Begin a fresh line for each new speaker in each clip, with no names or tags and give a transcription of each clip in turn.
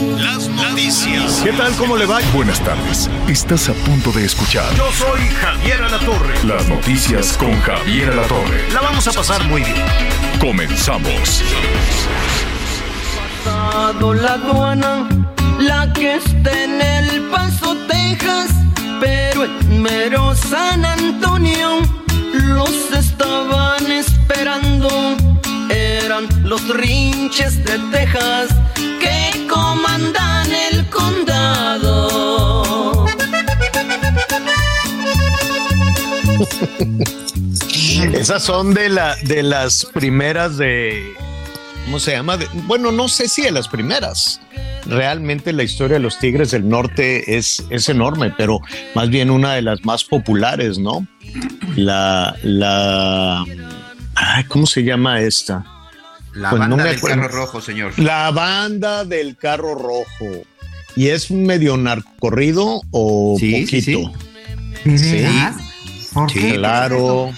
Las noticias.
¿Qué tal? ¿Cómo le va?
Buenas tardes. Estás a punto de escuchar
Yo soy Javier Alatorre.
las noticias con Javier Alatorre.
La vamos a pasar muy bien.
Comenzamos.
pasado la aduana, la que está en El Paso, Texas, pero en mero San Antonio los estaban esperando. Eran los rinches de Texas que comandan el condado.
Esas son de, la, de las primeras de. ¿Cómo se llama? Bueno, no sé si de las primeras. Realmente la historia de los Tigres del Norte es, es enorme, pero más bien una de las más populares, ¿no? La. la ay, ¿Cómo se llama esta?
La
Pues no
banda
me
del carro rojo, señor.
La banda del carro rojo. ¿Y es un medio narcorrido o
Sí, sí,
poquito?
sí.
¿Por
Sí,
qué?
Claro.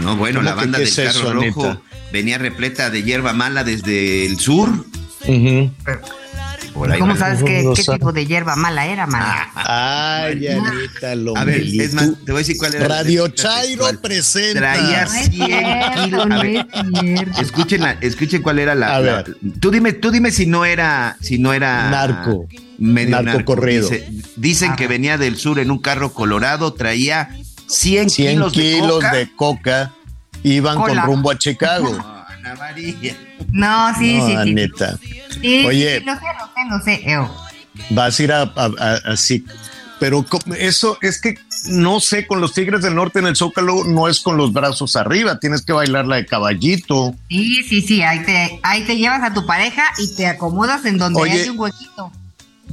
No, bueno,
¿Cómo
la banda del
es
carro
eso,
rojo
Anita?
venía repleta de hierba mala desde el sur. Por ahí
¿Cómo sabes qué,
No
qué
sabe.
tipo de hierba mala era, man?
Ah,
Ay, Anita, lo
a ver, es más, te voy a decir cuál era. la
Radio Chairo
textual.
presenta.
Traía
No es
100
cierto,
kilos. A
no
ver, escuchen, la- escuchen cuál era la.
A
la-
ver.
tú dime, tú dime si no era, si no era
Narco.
medio
Narco
narco.
corrido.
Dice- dicen que venía del sur en un carro colorado, traía 100,
100
kilos,
kilos
de coca.
de coca iban con rumbo a Chicago.
Ana María.
No, sí,
No,
sí, sí.
Oye.
sí, lo sé, lo sé, lo sé. Eo.
Vas a ir a, así. Pero eso es que no sé, con los Tigres del Norte en el Zócalo no es con los brazos arriba, tienes que bailar la de caballito.
Sí, sí, sí, ahí te, ahí te llevas a tu pareja y te acomodas en donde
Oye.
hay un huequito.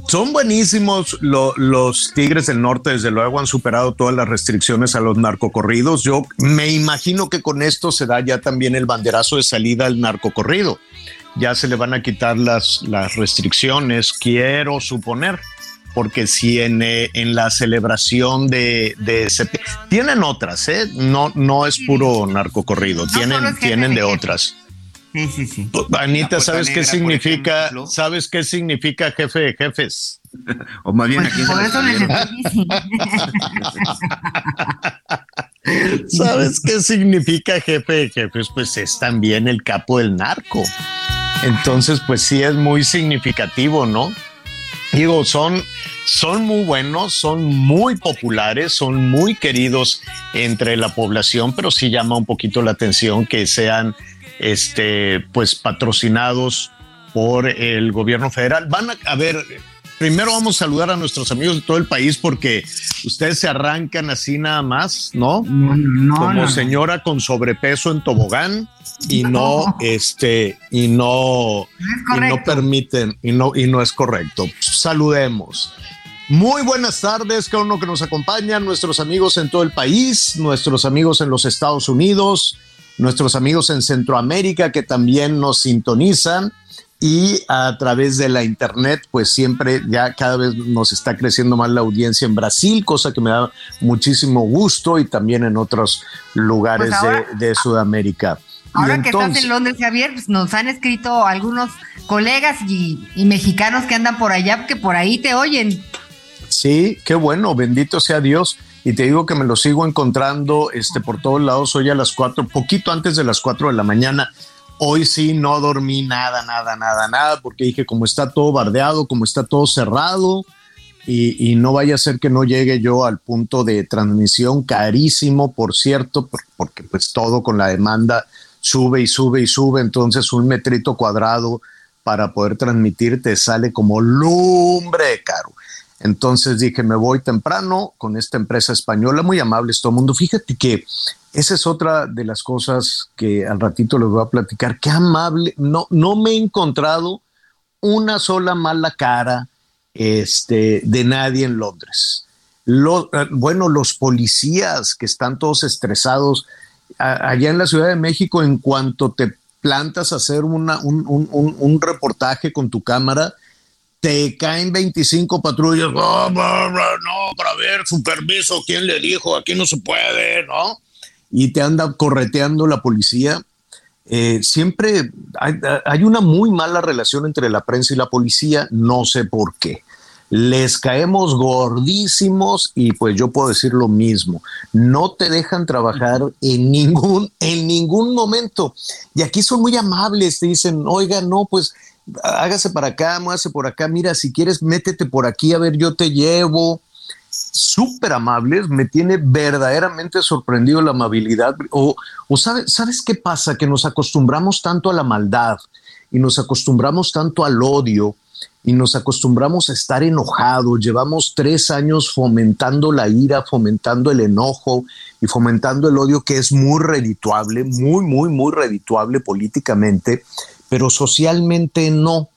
Son buenísimos lo- los Tigres del Norte, desde luego han superado todas las restricciones a los narcocorridos. Yo me imagino que con esto se da ya también el banderazo de salida al narcocorrido. Ya se le van a quitar las, las restricciones, quiero suponer, porque si en, eh, en la celebración de, de sept- tienen otras, ¿eh? no, no es puro narcocorrido,
No
tienen, tienen
de
otras.
Sí, sí, sí.
Anita, ¿sabes qué significa?
ejemplo.
¿Sabes qué significa jefe de jefes?
O más bien
Pues
aquí
por eso les estoy.
¿Sabes qué significa jefe de jefes? Pues es también el capo del narco. Entonces, pues sí es muy significativo, ¿no? Digo, son, son muy buenos, son muy populares, son muy queridos entre la población, pero sí llama un poquito la atención que sean, este, pues patrocinados por el gobierno federal. Van a, a ver, primero vamos a saludar a nuestros amigos de todo el país porque ustedes se arrancan así nada más, ¿no?
No,
como señora con sobrepeso en tobogán y no,
No.
este y no
es
y no permiten y no y no es correcto. Saludemos. Muy buenas tardes, cada uno que nos acompaña, nuestros amigos en todo el país, nuestros amigos en los Estados Unidos, nuestros amigos en Centroamérica que también nos sintonizan y a través de la internet, pues siempre ya cada vez nos está creciendo más la audiencia en Brasil, cosa que me da muchísimo gusto y también en otros lugares
Pues ahora-
de, de Sudamérica. Y
Ahora que estás
entonces-
en Londres, Javier, pues nos han escrito algunos colegas y, y mexicanos que andan por allá, que por ahí te oyen.
Sí, qué bueno, bendito sea Dios. Y te digo que me lo sigo encontrando este, por todos lados hoy a las cuatro, poquito antes de las cuatro de la mañana. Hoy sí no dormí nada, nada, nada, nada, porque dije, como está todo bardeado, como está todo cerrado, y, y no vaya a ser que no llegue yo al punto de transmisión carísimo, por cierto, por- porque pues todo con la demanda sube y sube y sube, entonces un metrito cuadrado para poder transmitir te sale como lumbre caro. Entonces dije, me voy temprano con esta empresa española, muy amables todo el mundo. Fíjate que esa es otra de las cosas que al ratito les voy a platicar. Qué amable, no, no me he encontrado una sola mala cara este, de nadie en Londres. Eh, bueno, los policías que están todos estresados allá en la Ciudad de México, en cuanto te plantas a hacer una, un, un, un, reportaje con tu cámara, te caen 25 patrullas. no, para ver su permiso, ¿quién le dijo? Aquí no se puede, ¿no? Y te anda correteando la policía. Eh, siempre hay, hay, una muy mala relación entre la prensa y la policía, no sé por qué les caemos gordísimos y pues yo puedo decir lo mismo, no te dejan trabajar en ningún, en ningún momento. Y aquí son muy amables, te dicen, oiga, no, pues hágase para acá, muévase por acá, mira, si quieres, métete por aquí, a ver, yo te llevo. Súper amables, me tiene verdaderamente sorprendido la amabilidad. O, o sabes, ¿sabes qué pasa? Que nos acostumbramos tanto a la maldad y nos acostumbramos tanto al odio y nos acostumbramos a estar enojados. Llevamos tres años fomentando la ira, fomentando el enojo y fomentando el odio que es muy redituable, muy, muy, muy redituable políticamente, pero socialmente no.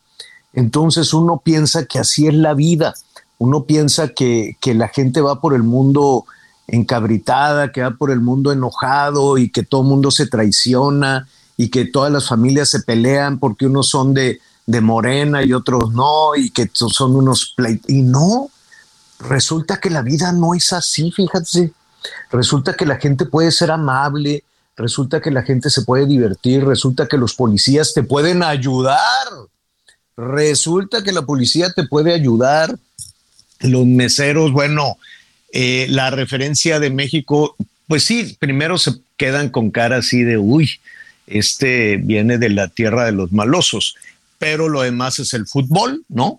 Entonces uno piensa que así es la vida. Uno piensa que, que la gente va por el mundo encabritada, que va por el mundo enojado y que todo el mundo se traiciona y que todas las familias se pelean porque unos son de, de Morena y otros no, y que son unos. Y no, resulta que la vida no es así, fíjate. Resulta que la gente puede ser amable, resulta que la gente se puede divertir, resulta que los policías te pueden ayudar, resulta que la policía te puede ayudar, los meseros, bueno, eh, la referencia de México, pues sí, primero se quedan con cara así de, uy, este viene de la tierra de los malosos pero lo demás es el fútbol, ¿no?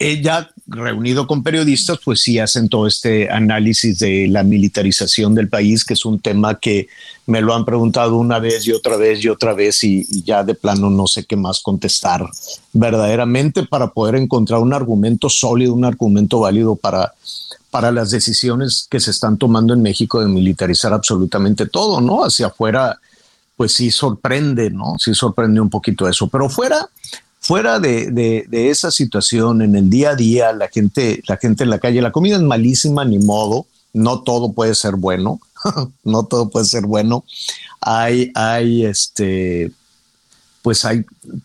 Ella, reunido con periodistas, pues sí hacen todo este análisis de la militarización del país, que es un tema que me lo han preguntado una vez y otra vez y otra vez y, ya de plano no sé qué más contestar verdaderamente para poder encontrar un argumento sólido, un argumento válido para, para las decisiones que se están tomando en México de militarizar absolutamente todo, ¿no? Hacia afuera, pues sí sorprende, ¿no? Sí sorprende un poquito eso, pero fuera fuera de, esa situación, en el día a día, la gente, la gente en la calle, la comida es malísima, ni modo, no todo puede ser bueno, no todo puede ser bueno. Hay, hay este, pues hay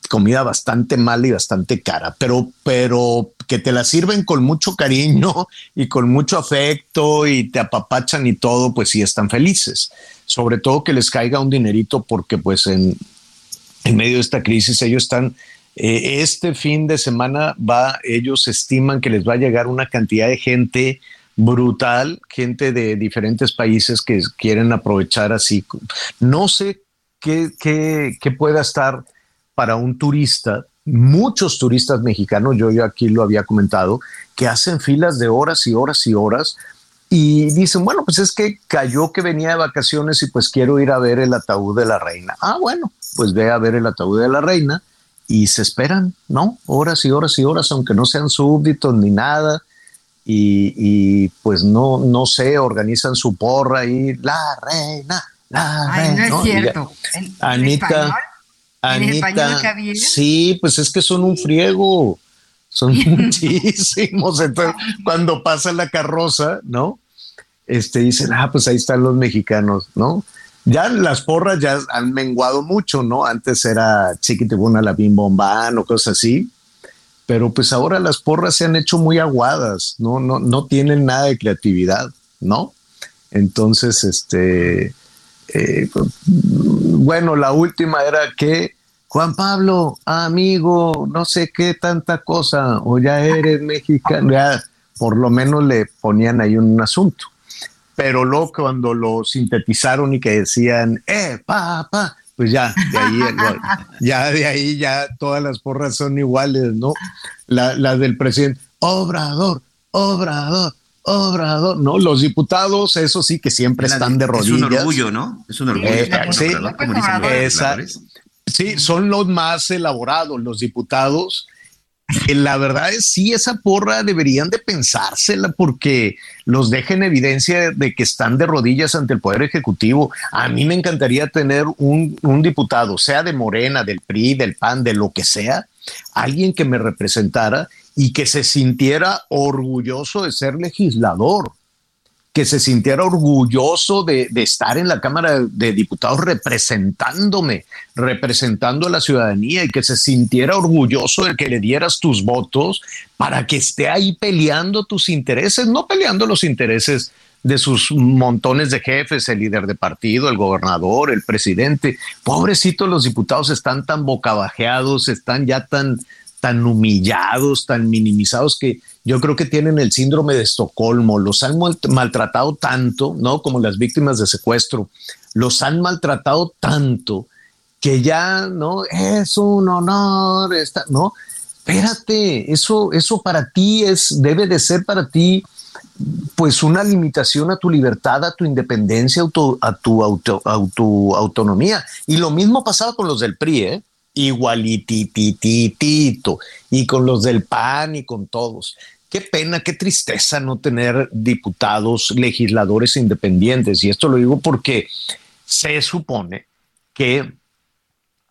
comida bastante mala y bastante cara, pero, pero que te la sirven con mucho cariño y con mucho afecto y te apapachan y todo, pues sí están felices. Sobre todo que les caiga un dinerito porque pues en, en medio de esta crisis ellos están eh, este fin de semana va, ellos estiman que les va a llegar una cantidad de gente brutal, gente de diferentes países que quieren aprovechar así. No sé qué, qué, pueda estar para un turista, muchos turistas mexicanos, yo ya aquí lo había comentado, que hacen filas de horas y horas y horas y dicen, bueno, pues es que cayó que venía de vacaciones y pues quiero ir a ver el ataúd de la reina. Ah, bueno, pues ve a ver el ataúd de la reina y se esperan, ¿no? Horas y horas y horas, aunque no sean súbditos ni nada. Y, pues no, no sé, organizan su porra y la reina, la reina.
No es cierto.
Anita, Anita, sí, pues es que son un friego, son muchísimos. Entonces, cuando pasa la carroza, ¿no? Este dicen, ah, pues ahí están los mexicanos, ¿no? Ya las porras ya han menguado mucho, ¿no? Antes era chiquitibuna la bim o cosas así, pero pues ahora las porras se han hecho muy aguadas, ¿no? No, no tienen nada de creatividad, ¿no? Entonces, este, eh, bueno, la última era que Juan Pablo, amigo, no sé qué tanta cosa, o ya eres mexicano, ya por lo menos le ponían ahí un asunto pero luego cuando lo sintetizaron y que decían, eh, papá, pues ya, de ahí, ya de ahí, ya todas las porras son iguales, ¿no? La, del presidente, Obrador, Obrador, Obrador, ¿no? Los diputados, eso sí que siempre están de rodillas. Es
un orgullo, ¿no? Es un orgullo. Eh,
sí, sí, son los más elaborados, los diputados la verdad es sí, esa porra deberían de pensársela porque los deja en evidencia de que están de rodillas ante el Poder Ejecutivo. A mí me encantaría tener un, un diputado, sea de Morena, del PRI, del PAN, de lo que sea, alguien que me representara y que se sintiera orgulloso de ser legislador que se sintiera orgulloso de, estar en la Cámara de Diputados representándome, representando a la ciudadanía y que se sintiera orgulloso de que le dieras tus votos para que esté ahí peleando tus intereses, no peleando los intereses de sus montones de jefes, el líder de partido, el gobernador, el presidente. Pobrecitos los diputados están tan bocabajeados, están ya tan, tan humillados, tan minimizados que yo creo que tienen el síndrome de Estocolmo, los han maltratado tanto, ¿no? Como las víctimas de secuestro, los han maltratado tanto que ya, ¿no? Es un honor, ¿no? Espérate, eso, eso para ti es, debe de ser para ti, pues una limitación a tu libertad, a tu independencia, a tu, a tu, auto, a tu autonomía. Y lo mismo pasaba con los del PRI, ¿eh? Igualitititito, y con los del PAN y con todos. Qué pena, qué tristeza no tener diputados, legisladores independientes. Y esto lo digo porque se supone que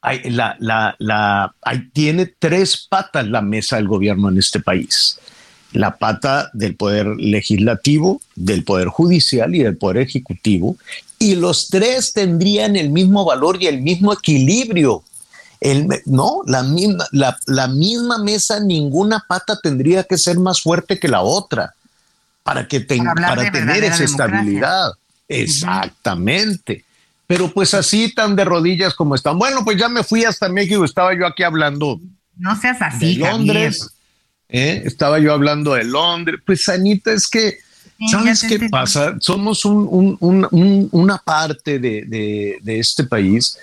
hay, la, la, la, tiene tres patas la mesa del gobierno en este país. La pata del poder legislativo, del poder judicial y del poder ejecutivo. Y los tres tendrían el mismo valor y el mismo equilibrio no, la misma, la, misma mesa, ninguna pata tendría que ser más fuerte que la otra para, que para, tener esa estabilidad. Exactamente. Pero pues así tan de rodillas como están. Bueno, pues ya me fui hasta México, estaba yo aquí hablando.
No seas así.
De Londres. ¿eh? Estaba yo hablando de Londres. Pues Anita, es que, ¿sabes qué pasa? Somos una parte de, de este país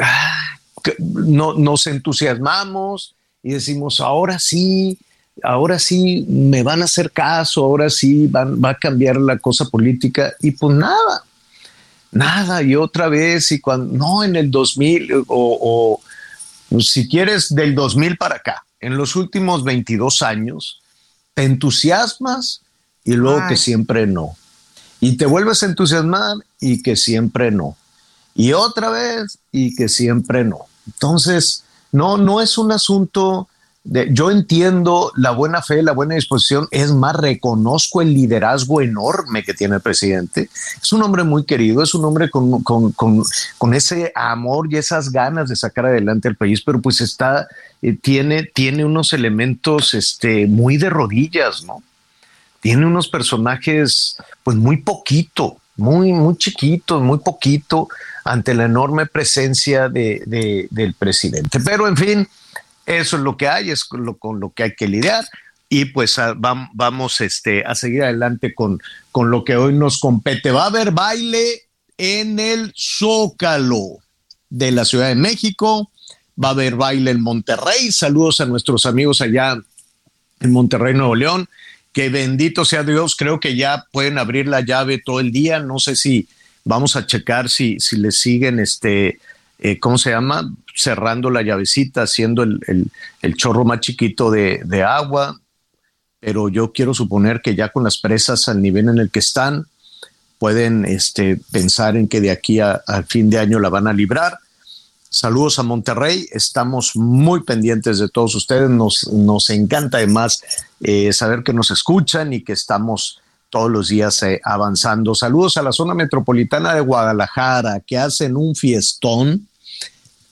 Ah, que, no, nos entusiasmamos y decimos, ahora sí, ahora sí me van a hacer caso, ahora sí van, va a cambiar la cosa política y pues nada, nada, y otra vez, y cuando, no, en el 2000 o, o si quieres del 2000 para acá, en los últimos 22 años, te entusiasmas y luego que siempre no. Y te vuelves a entusiasmar y que siempre no y otra vez y que siempre no. Entonces, no, no es un asunto de, yo entiendo la buena fe, la buena disposición, es más, reconozco el liderazgo enorme que tiene el presidente. Es un hombre muy querido, es un hombre con, con, con, con ese amor y esas ganas de sacar adelante el país, pero pues está, eh, tiene, tiene unos elementos este, muy de rodillas, ¿no? Tiene unos personajes, pues muy poquito, muy, muy chiquitos, muy poquito, ante la enorme presencia de, del presidente. Pero en fin, eso es lo que hay, es con lo, con lo que hay que lidiar y pues vamos este, a seguir adelante con, con lo que hoy nos compete. Va a haber baile en el Zócalo de la Ciudad de México, va a haber baile en Monterrey. Saludos a nuestros amigos allá en Monterrey, Nuevo León. Que bendito sea Dios, creo que ya pueden abrir la llave todo el día. No sé si Vamos a checar si, si le siguen, este, eh, ¿cómo se llama? Cerrando la llavecita, haciendo el, chorro más chiquito de, agua. Pero yo quiero suponer que ya con las presas al nivel en el que están, pueden este, pensar en que de aquí al fin de año la van a librar. Saludos a Monterrey, estamos muy pendientes de todos ustedes, nos, nos encanta además eh, saber que nos escuchan y que estamos todos los días eh, avanzando. Saludos a la zona metropolitana de Guadalajara, que hacen un fiestón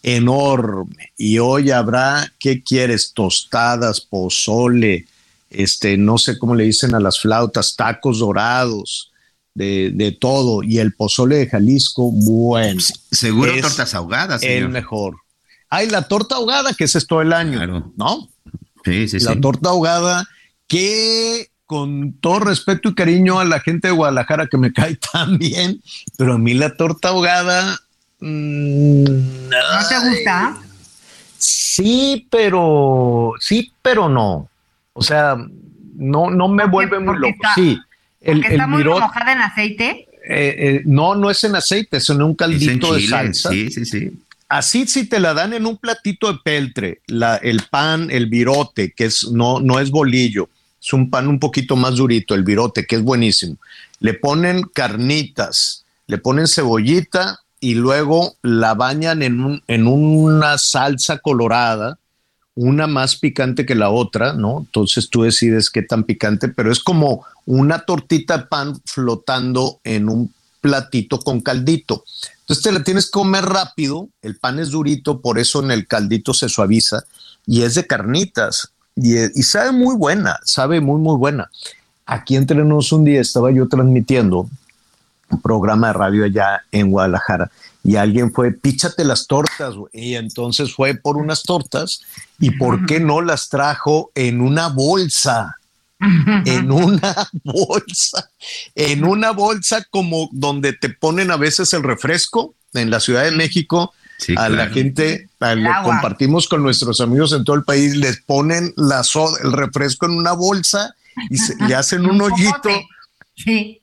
enorme. Y hoy habrá, ¿qué quieres? Tostadas, pozole, este, no sé cómo le dicen a las flautas, tacos dorados, de, de todo. Y el pozole de Jalisco, bueno.
Seguro tortas ahogadas.
Señor. El mejor. Hay la torta ahogada, que es todo el año, ¿no?
Sí, sí,
la torta ahogada que con todo respeto y cariño a la gente de Guadalajara que me cae tan bien, pero a mí la torta ahogada.
Mm, ¿No te gusta?
Sí, pero sí, pero no. O sea, no, no me vuelve muy loco. sí,
el, está muy mojada en aceite.
Eh, eh, no, no es en aceite, es en un caldito de salsa.
Sí, sí, sí.
así si te la dan en un platito de peltre, la, el pan, el virote, que es, no, no es bolillo, es un pan un poquito más durito, el virote, que es buenísimo. Le ponen carnitas, le ponen cebollita y luego la bañan en, un, en una salsa colorada, una más picante que la otra, ¿no? Entonces tú decides qué tan picante, pero es como una tortita de pan flotando en un platito con caldito. Entonces te la tienes que comer rápido, el pan es durito, por eso en el caldito se suaviza y es de carnitas y, y sabe muy buena, sabe muy, muy buena. Aquí entre nosotros un día estaba yo transmitiendo un programa de radio allá en Guadalajara y alguien fue, píchate las tortas, y entonces fue por unas tortas y por qué no las trajo en una bolsa, en una bolsa, en una bolsa como donde te ponen a veces el refresco en la Ciudad de México. A la gente, le compartimos con nuestros amigos en todo el país, les ponen la el refresco en una bolsa y le hacen un hoyito. Sí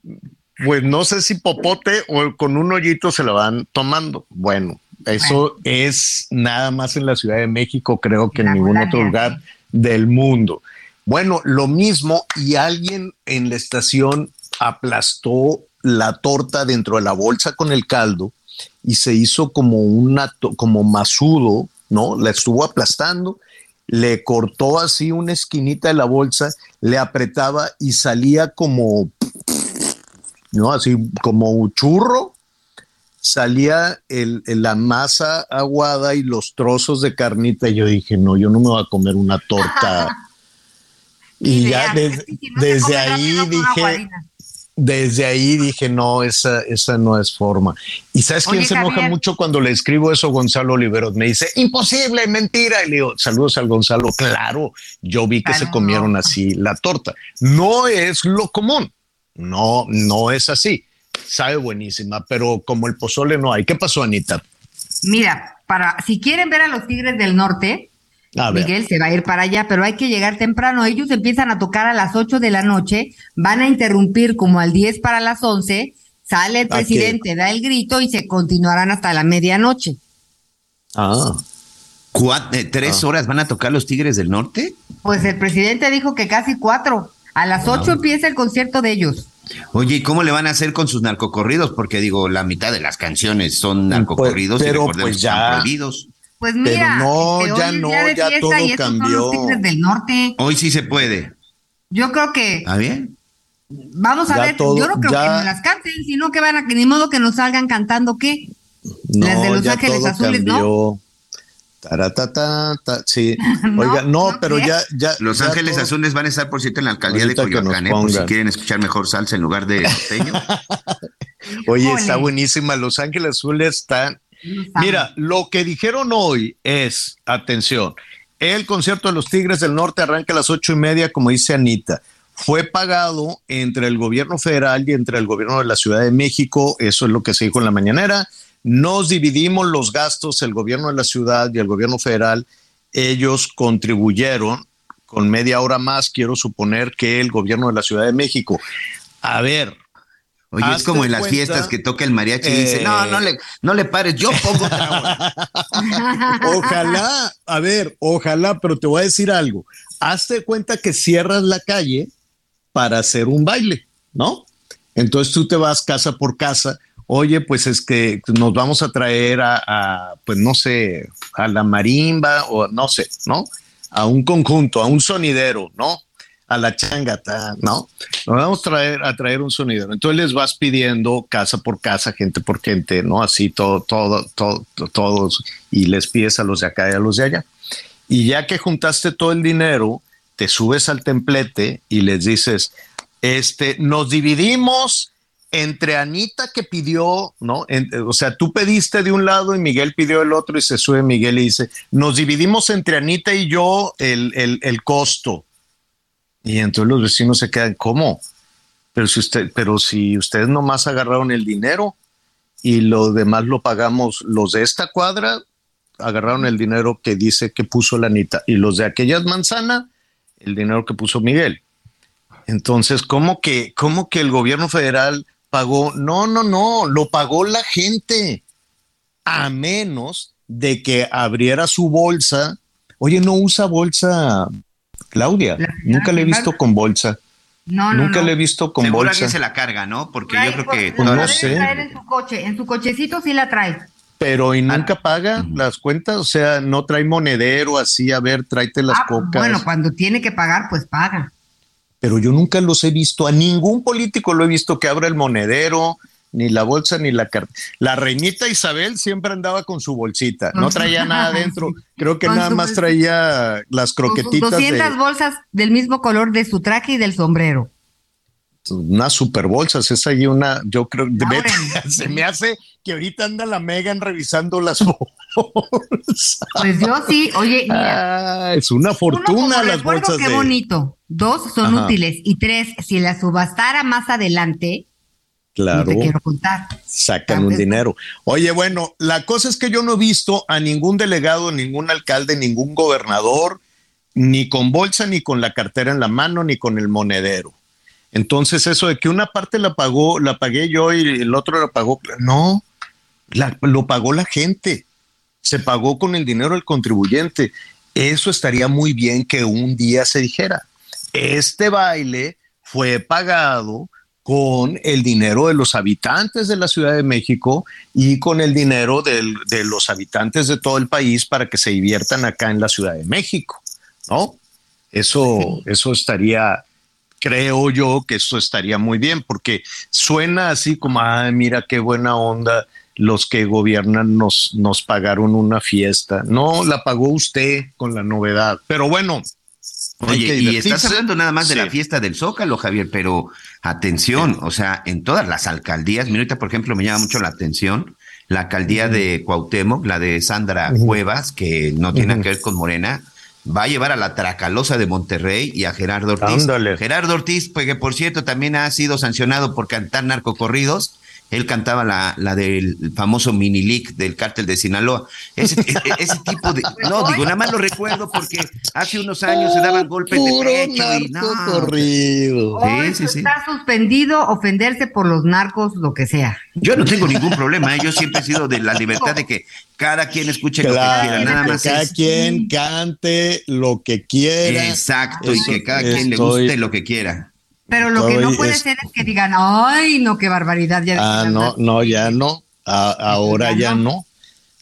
pues no sé si popote o con un hoyito se lo van tomando. Bueno, eso es nada más en la Ciudad de México, creo que en ningún otro lugar del mundo. Bueno, lo mismo y alguien en la estación aplastó la torta dentro de la bolsa con el caldo y se hizo como una como masudo, ¿no? La estuvo aplastando, le cortó así una esquinita de la bolsa, le apretaba y salía como ¿no? Así como un churro, salía el, la masa aguada y los trozos de carnita. Y yo dije, no, yo no me voy a comer una torta. y ya desde ahí dije, desde ahí dije, no, esa, esa no es forma. ¿Y sabes quién se enoja mucho cuando le escribo eso? Gonzalo Oliveros. Me dice, imposible, mentira. Y le digo, saludos al Gonzalo. Claro, yo vi que se comieron así la torta. No es lo común. No, no es así. Sabe buenísima, pero como el pozole no hay. ¿Qué pasó, Anita?
Mira, para si quieren ver a los Tigres del Norte, Miguel se va a ir para allá, pero hay que llegar temprano. Ellos empiezan a tocar a las 8 de la noche, van a interrumpir como al 10 para las 11, sale el presidente, da el grito y se continuarán hasta la medianoche.
Ah. Eh, ¿Tres ah. horas van a tocar los Tigres del Norte?
Pues el presidente dijo que casi cuatro. A las 8 empieza el concierto de ellos.
Oye, ¿y cómo le van a hacer con sus narcocorridos? Porque digo, la mitad de las canciones son pues, narcocorridos pero, y pues ya, prohibidos.
Pues mira,
no, este, ya no, ya todo cambió.
del norte.
Hoy sí se puede.
Yo creo que.
¿Está bien?
Vamos a ver, yo no creo que no las canten, sino que van a que ni modo que nos salgan cantando qué. las de Los Ángeles Azules, ¿no?
sí. Oiga, no, pero ya, ya.
Los Ángeles Azules van a estar, por cierto, en la alcaldía de Coyoacán, ¿eh? por si quieren escuchar mejor salsa en lugar de.
Oye, está buenísima. Los Ángeles Azules están. Mira, lo que dijeron hoy es, atención, el concierto de los Tigres del Norte arranca a las ocho y media, como dice Anita. Fue pagado entre el gobierno federal y entre el gobierno de la Ciudad de México. Eso es lo que se dijo en la mañanera nos dividimos los gastos, el gobierno de la ciudad y el gobierno federal, ellos contribuyeron con media hora más, quiero suponer, que el gobierno de la Ciudad de México. A ver.
Oye, es como en las fiestas que toca el mariachi y dice, no, no le, no le pares, yo pongo otra
Ojalá, a ver, ojalá, pero te voy a decir algo. Hazte cuenta que cierras la calle para hacer un baile, ¿no? Entonces tú te vas casa por casa oye, pues es que nos vamos a traer a, pues no sé, a la marimba o no sé, ¿no? A un conjunto, a un sonidero, ¿no? A la changata, ¿no? Nos vamos a traer, a traer un sonidero. Entonces les vas pidiendo casa por casa, gente por gente, ¿no? Así todo, todo, todo, todos, y les pides a los de acá y a los de allá. Y ya que juntaste todo el dinero, te subes al templete y les dices, este, nos dividimos entre Anita que pidió, ¿no? o sea, tú pediste de un lado y Miguel pidió el otro y se sube Miguel y dice, nos dividimos entre Anita y yo el, el, costo. Y entonces los vecinos se quedan, ¿cómo? Pero si usted, pero si ustedes nomás agarraron el dinero y lo demás lo pagamos los de esta cuadra, agarraron el dinero que dice que puso la Anita y los de aquellas manzanas, el dinero que puso Miguel. Entonces, ¿cómo que, cómo que el gobierno federal pagó, no, no, no, lo pagó la gente, a menos de que abriera su bolsa. Oye, no usa bolsa, Claudia. Nunca le he visto con bolsa. No, no, Nunca le he visto con
Seguro
bolsa.
se la carga, ¿no? Porque yo creo que
pues, no, sé. en su coche, en su cochecito sí la trae.
Pero y nunca ah. paga las cuentas, o sea, no trae monedero así, a ver, tráete las ah, cocas.
Bueno, cuando tiene que pagar, pues paga.
Pero yo nunca los he visto, a ningún político lo he visto que abra el monedero, ni la bolsa, ni la carta. La reinita Isabel siempre andaba con su bolsita, no traía nada adentro. Creo que nada más traía las croquetitas.
200 bolsas del mismo color de su traje y del sombrero.
Unas super bolsas, es ahí una, yo creo, se me hace que ahorita anda la Megan revisando las bolsas.
Pues yo sí, oye, mira.
Ah, es una fortuna las bolsas.
Qué bonito. Dos, son útiles. Y tres, si la subastara más adelante,
Claro.
quiero contar.
Sacan un dinero. Oye, bueno, la cosa es que yo no he visto a ningún delegado, ningún alcalde, ningún gobernador, ni con bolsa, ni con la cartera en la mano, ni con el monedero. Entonces, eso de que una parte la pagó, la pagué yo y el otro la pagó, no, lo pagó la gente. Se pagó con el dinero del contribuyente. Eso estaría muy bien que un día se dijera. Este baile fue pagado con el dinero de los habitantes de la Ciudad de México y con el dinero de los habitantes de todo el país para que se diviertan acá en la Ciudad de México, ¿no? Eso, eso estaría, creo yo que eso estaría muy bien, porque suena así como, ay, mira qué buena onda, los que gobiernan nos, nos pagaron una fiesta. No, la pagó usted con la novedad. Pero bueno,
Oye, y estás hablando nada más de la fiesta del Zócalo, Javier, pero atención, o sea, en todas las alcaldías, mira, ahorita por ejemplo me llama mucho la atención la alcaldía de Cuauhtémoc, la de Sandra Cuevas, que no tiene que ver con Morena, va a llevar a la Tracalosa de Monterrey y a Gerardo Ortiz. Gerardo Ortiz, pues que por cierto también ha sido sancionado por cantar narcocorridos él cantaba la, la del famoso mini leak del cártel de Sinaloa. Ese, e, e, ese, tipo de. No, digo, nada más lo recuerdo porque hace unos años se daban golpes de pecho y no.
corrido.
Sí, sí, sí. Está suspendido ofenderse por los narcos, lo que sea.
Yo no tengo ningún problema, ¿eh? yo siempre he sido de la libertad de que cada quien escuche lo que quiera, nada más.
Cada quien cante lo que quiera.
Exacto, y que cada quien le guste lo que quiera.
Pero lo que no puede ser es que digan, ay, no, qué barbaridad.
Ya ah, no, no, ya no. ahora ya, no.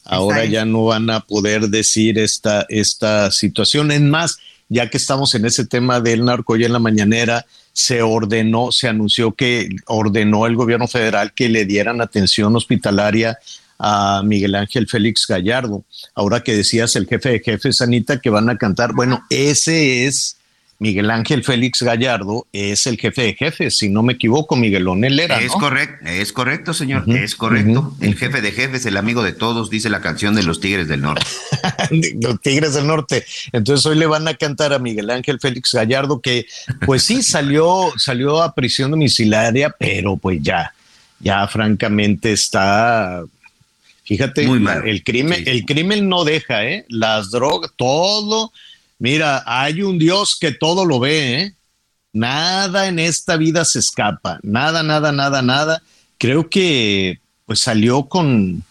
Ahora ya no van a poder decir esta, esta situación. Es más, ya que estamos en ese tema del narco, ya en la mañanera se ordenó, se anunció que ordenó el gobierno federal que le dieran atención hospitalaria a Miguel Ángel Félix Gallardo. Ahora que decías el jefe de jefes, Anita, que van a cantar, bueno, ese es Miguel Ángel Félix Gallardo es el jefe de jefes, si no me equivoco, Miguelón él era.
Es correcto, es correcto, señor, es correcto. El jefe de jefes, el amigo de todos, dice la canción de los Tigres del Norte.
los Tigres del Norte. Entonces hoy le van a cantar a Miguel Ángel Félix Gallardo, que pues sí salió, salió a prisión domiciliaria, pero pues ya, ya francamente está Fíjate, Muy mal. el crimen, el crimen no deja, ¿eh? Las drogas, todo Mira, hay un Dios que todo lo ve, ¿eh? Nada en esta vida se escapa, nada, nada, nada, nada. Creo que pues salió con,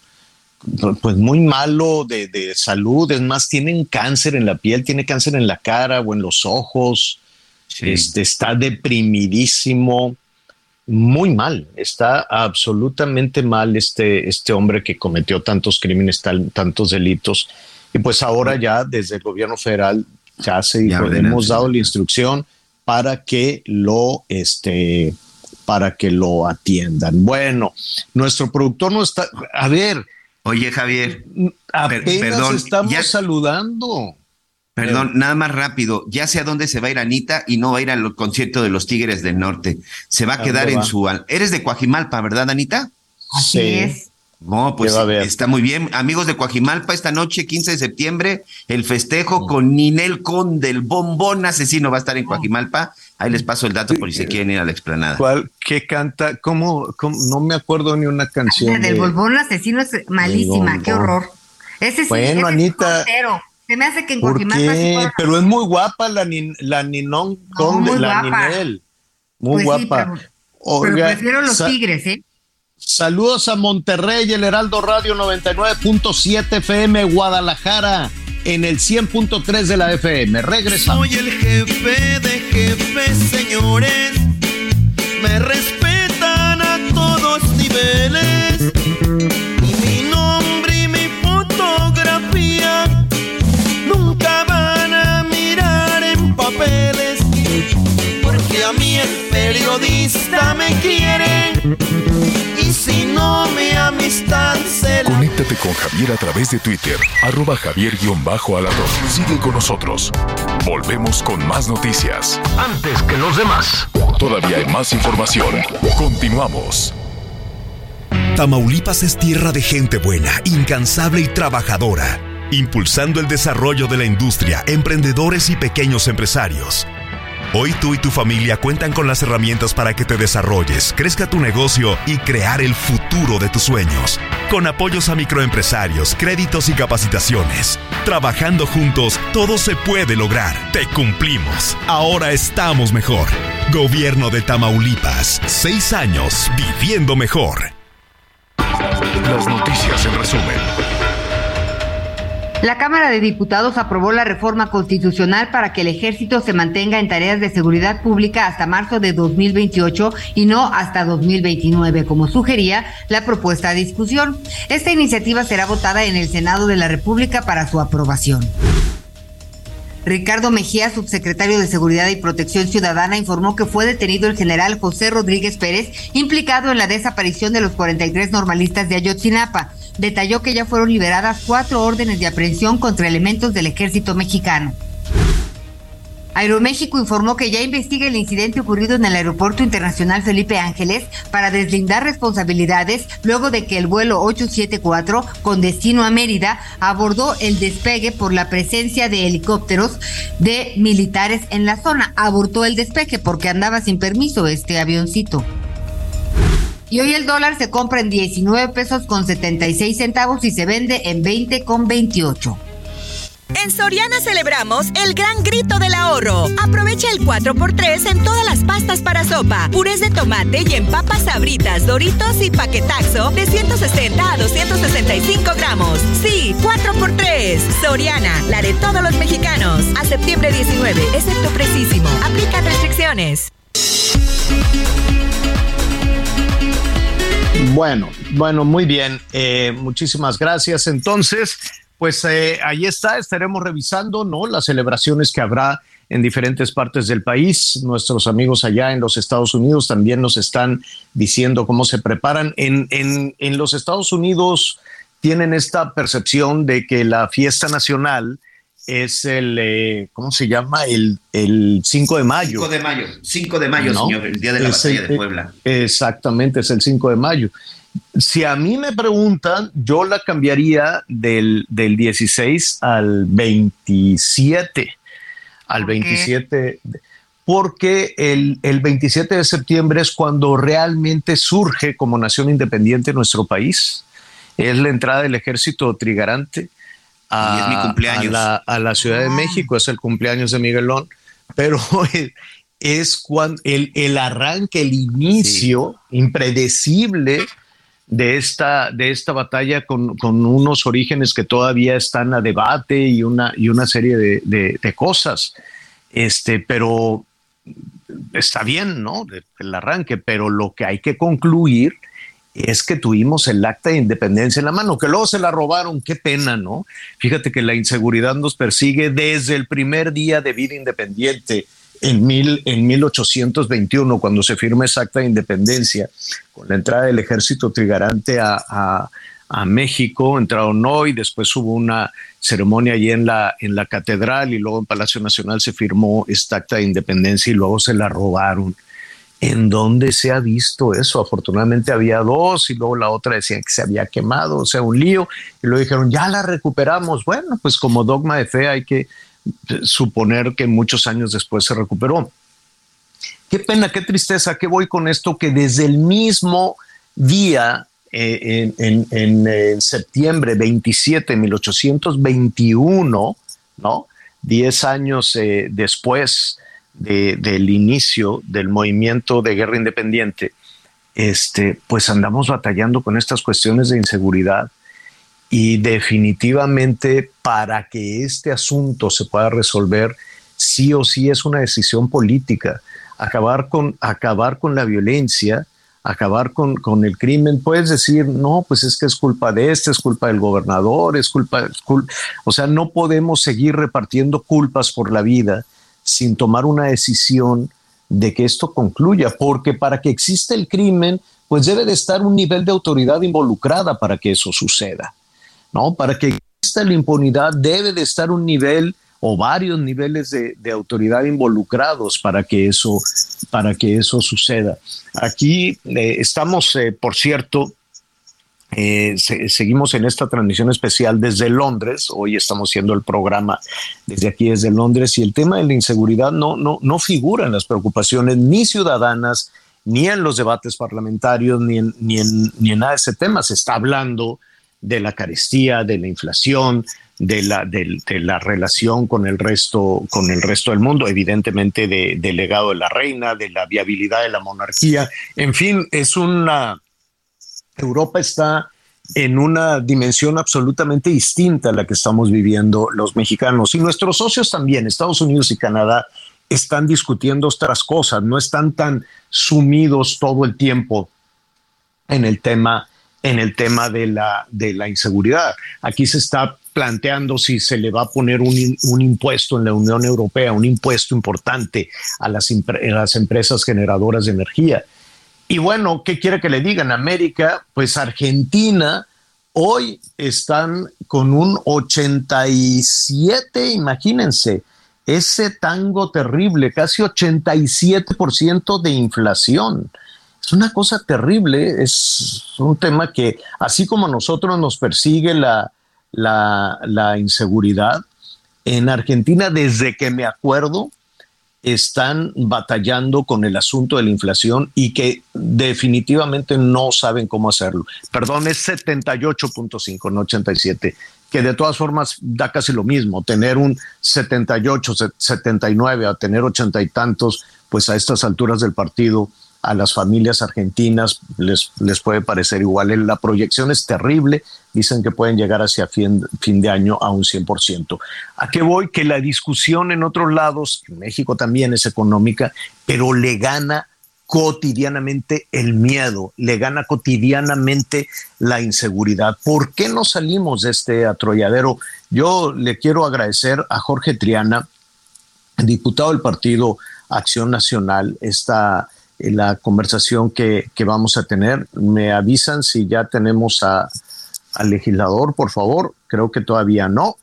pues muy malo de, salud, es más, tiene cáncer en la piel, tiene cáncer en la cara o en los ojos, este, está deprimidísimo, muy mal, está absolutamente mal este, este hombre que cometió tantos crímenes, tantos delitos. Y pues ahora ya desde el gobierno federal ya se hemos dado la instrucción para que lo este para que lo atiendan. Bueno, nuestro productor no está. A ver.
Oye, Javier.
Apenas perdón, estamos saludando.
Perdón, nada más rápido. Ya sé a dónde se va a ir Anita y no va a ir al concierto de los Tigres del Norte. Se va a quedar en su. Eres de Coajimalpa, ¿verdad, Anita?
Así es.
No, pues está muy bien. Amigos de Coajimalpa, esta noche, 15 de septiembre, el festejo con Ninel Conde, el bombón asesino, va a estar en Coajimalpa. Ahí les paso el dato por si se quieren ir a la explanada.
¿Cuál? ¿Qué canta? ¿Cómo? No me acuerdo ni una canción.
del bombón asesino es malísima, qué horror. Ese sí,
bueno, Anita.
Se me hace que en
Coajimalpa. Pero es muy guapa la, la Ninón Conde, la Ninel. Muy pues guapa.
pero, prefiero los tigres, ¿eh?
Saludos a Monterrey, el Heraldo Radio 99.7 FM, Guadalajara, en el 100.3 de la FM. Regresamos.
Soy el jefe de jefes, señores. Me respetan a todos niveles. Y mi nombre y mi fotografía nunca van a mirar en papeles. Porque a mí el periodista me quiere
Conéctate con Javier a través de Twitter, arroba javier-alador. Sigue con nosotros. Volvemos con más noticias. Antes que los demás. Todavía hay más información. Continuamos.
Tamaulipas es tierra de gente buena, incansable y trabajadora, impulsando el desarrollo de la industria, emprendedores y pequeños empresarios Hoy tú y tu familia cuentan con las herramientas para que te desarrolles, crezca tu negocio y crear el futuro de tus sueños. Con apoyos a microempresarios, créditos y capacitaciones. Trabajando juntos, todo se puede lograr. Te cumplimos. Ahora estamos mejor. Gobierno de Tamaulipas. Seis años viviendo mejor.
Las noticias en resumen.
La Cámara de Diputados aprobó la reforma constitucional para que el ejército se mantenga en tareas de seguridad pública hasta marzo de 2028 y no hasta 2029, como sugería la propuesta de discusión. Esta iniciativa será votada en el Senado de la República para su aprobación. Ricardo Mejía, subsecretario de Seguridad y Protección Ciudadana, informó que fue detenido el general José Rodríguez Pérez, implicado en la desaparición de los 43 normalistas de Ayotzinapa detalló que ya fueron liberadas cuatro órdenes de aprehensión contra elementos del ejército mexicano. Aeroméxico informó que ya investiga el incidente ocurrido en el Aeropuerto Internacional Felipe Ángeles para deslindar responsabilidades luego de que el vuelo 874 con destino a Mérida abordó el despegue por la presencia de helicópteros de militares en la zona. Abortó el despegue porque andaba sin permiso este avioncito. Y hoy el dólar se compra en 19 pesos con 76 centavos y se vende en 20 con 28.
En Soriana celebramos el gran grito del ahorro. Aprovecha el 4x3 en todas las pastas para sopa, purés de tomate y en papas sabritas, doritos y paquetaxo de 160 a 265 gramos. Sí, 4x3. Soriana, la de todos los mexicanos. A septiembre 19, excepto precisísimo. Aplica restricciones.
Bueno, bueno, muy bien. Eh, muchísimas gracias. Entonces, pues eh, ahí está, estaremos revisando, ¿no? Las celebraciones que habrá en diferentes partes del país. Nuestros amigos allá en los Estados Unidos también nos están diciendo cómo se preparan. En, en, en los Estados Unidos tienen esta percepción de que la fiesta nacional es el, eh, ¿cómo se llama? El, el 5 de mayo.
5 de mayo, 5 de mayo, señor, el día de la batalla de Puebla.
Exactamente, es el 5 de mayo. Si a mí me preguntan, yo la cambiaría del, del 16 al 27. Al 27. Porque el, el 27 de septiembre es cuando realmente surge como nación independiente nuestro país. Es la entrada del ejército trigarante a,
es mi cumpleaños.
A, la, Ciudad de México, es el cumpleaños de Miguelón, pero es cuando el, el arranque, el inicio impredecible de esta, de esta batalla con, con, unos orígenes que todavía están a debate y una, y una serie de, de, cosas. Este, pero está bien, ¿no? El arranque, pero lo que hay que concluir es que tuvimos el acta de independencia en la mano, que luego se la robaron, qué pena, ¿no? Fíjate que la inseguridad nos persigue desde el primer día de vida independiente en, mil, en 1821, cuando se firma esa acta de independencia, con la entrada del ejército trigarante a, a, a México, entraron hoy, después hubo una ceremonia allí en la, en la catedral y luego en Palacio Nacional se firmó esta acta de independencia y luego se la robaron en dónde se ha visto eso. Afortunadamente había dos y luego la otra decía que se había quemado, o sea, un lío. Y luego dijeron, ya la recuperamos. Bueno, pues como dogma de fe hay que suponer que muchos años después se recuperó. Qué pena, qué tristeza, qué voy con esto que desde el mismo día eh, en, en, septiembre 27 1821, ¿no? Diez años eh, después, del inicio del movimiento de guerra independiente, este, pues andamos batallando con estas cuestiones de inseguridad y definitivamente para que este asunto se pueda resolver, sí o sí es una decisión política. Acabar con, acabar con la violencia, acabar con, con, el crimen. Puedes decir, no, pues es que es culpa de este, es culpa del gobernador, es culpa, o sea, no podemos seguir repartiendo culpas por la vida sin tomar una decisión de que esto concluya, porque para que exista el crimen, pues debe de estar un nivel de autoridad involucrada para que eso suceda, ¿no? Para que exista la impunidad debe de estar un nivel o varios niveles de, autoridad involucrados para que eso, para que eso suceda. Aquí eh, estamos, eh, por cierto, eh, seguimos en esta transmisión especial desde Londres. Hoy estamos haciendo el programa desde aquí, desde Londres, y el tema de la inseguridad no, no, no figura en las preocupaciones ni ciudadanas, ni en los debates parlamentarios, ni en, ni en, ni en nada de ese tema. Se está hablando de la carestía, de la inflación, de la, de, la relación con el resto, con el resto del mundo, evidentemente de, del legado de la reina, de la viabilidad de la monarquía. En fin, es una Europa está en una dimensión absolutamente distinta a la que estamos viviendo los mexicanos. Y nuestros socios también, Estados Unidos y Canadá, están discutiendo otras cosas, no están tan sumidos todo el tiempo en el tema en el tema de la, de la inseguridad. Aquí se está planteando si se le va a poner un, un impuesto en la Unión Europea, un impuesto importante a las, a las empresas generadoras de energía. Y bueno, ¿qué quiere que le digan? América, pues Argentina hoy están con un 87, imagínense, ese tango terrible, casi 87% de inflación. Es una cosa terrible, es un tema que así como a nosotros nos persigue la, la, la inseguridad, en Argentina desde que me acuerdo están batallando con el asunto de la inflación y que definitivamente no saben cómo hacerlo. Perdón, es 78.5, no 87, que de todas formas da casi lo mismo, tener un 78, 79 a tener ochenta y tantos, pues a estas alturas del partido a las familias argentinas les, les puede parecer igual. La proyección es terrible, dicen que pueden llegar hacia fin, fin de año a un 100%. ¿A qué voy? Que la discusión en otros lados, en México también es económica, pero le gana cotidianamente el miedo, le gana cotidianamente la inseguridad. ¿Por qué no salimos de este atrolladero? Yo le quiero agradecer a Jorge Triana, diputado del Partido Acción Nacional, esta la conversación que, vamos a tener. Me avisan si ya tenemos a, al legislador, por favor. Creo que todavía no.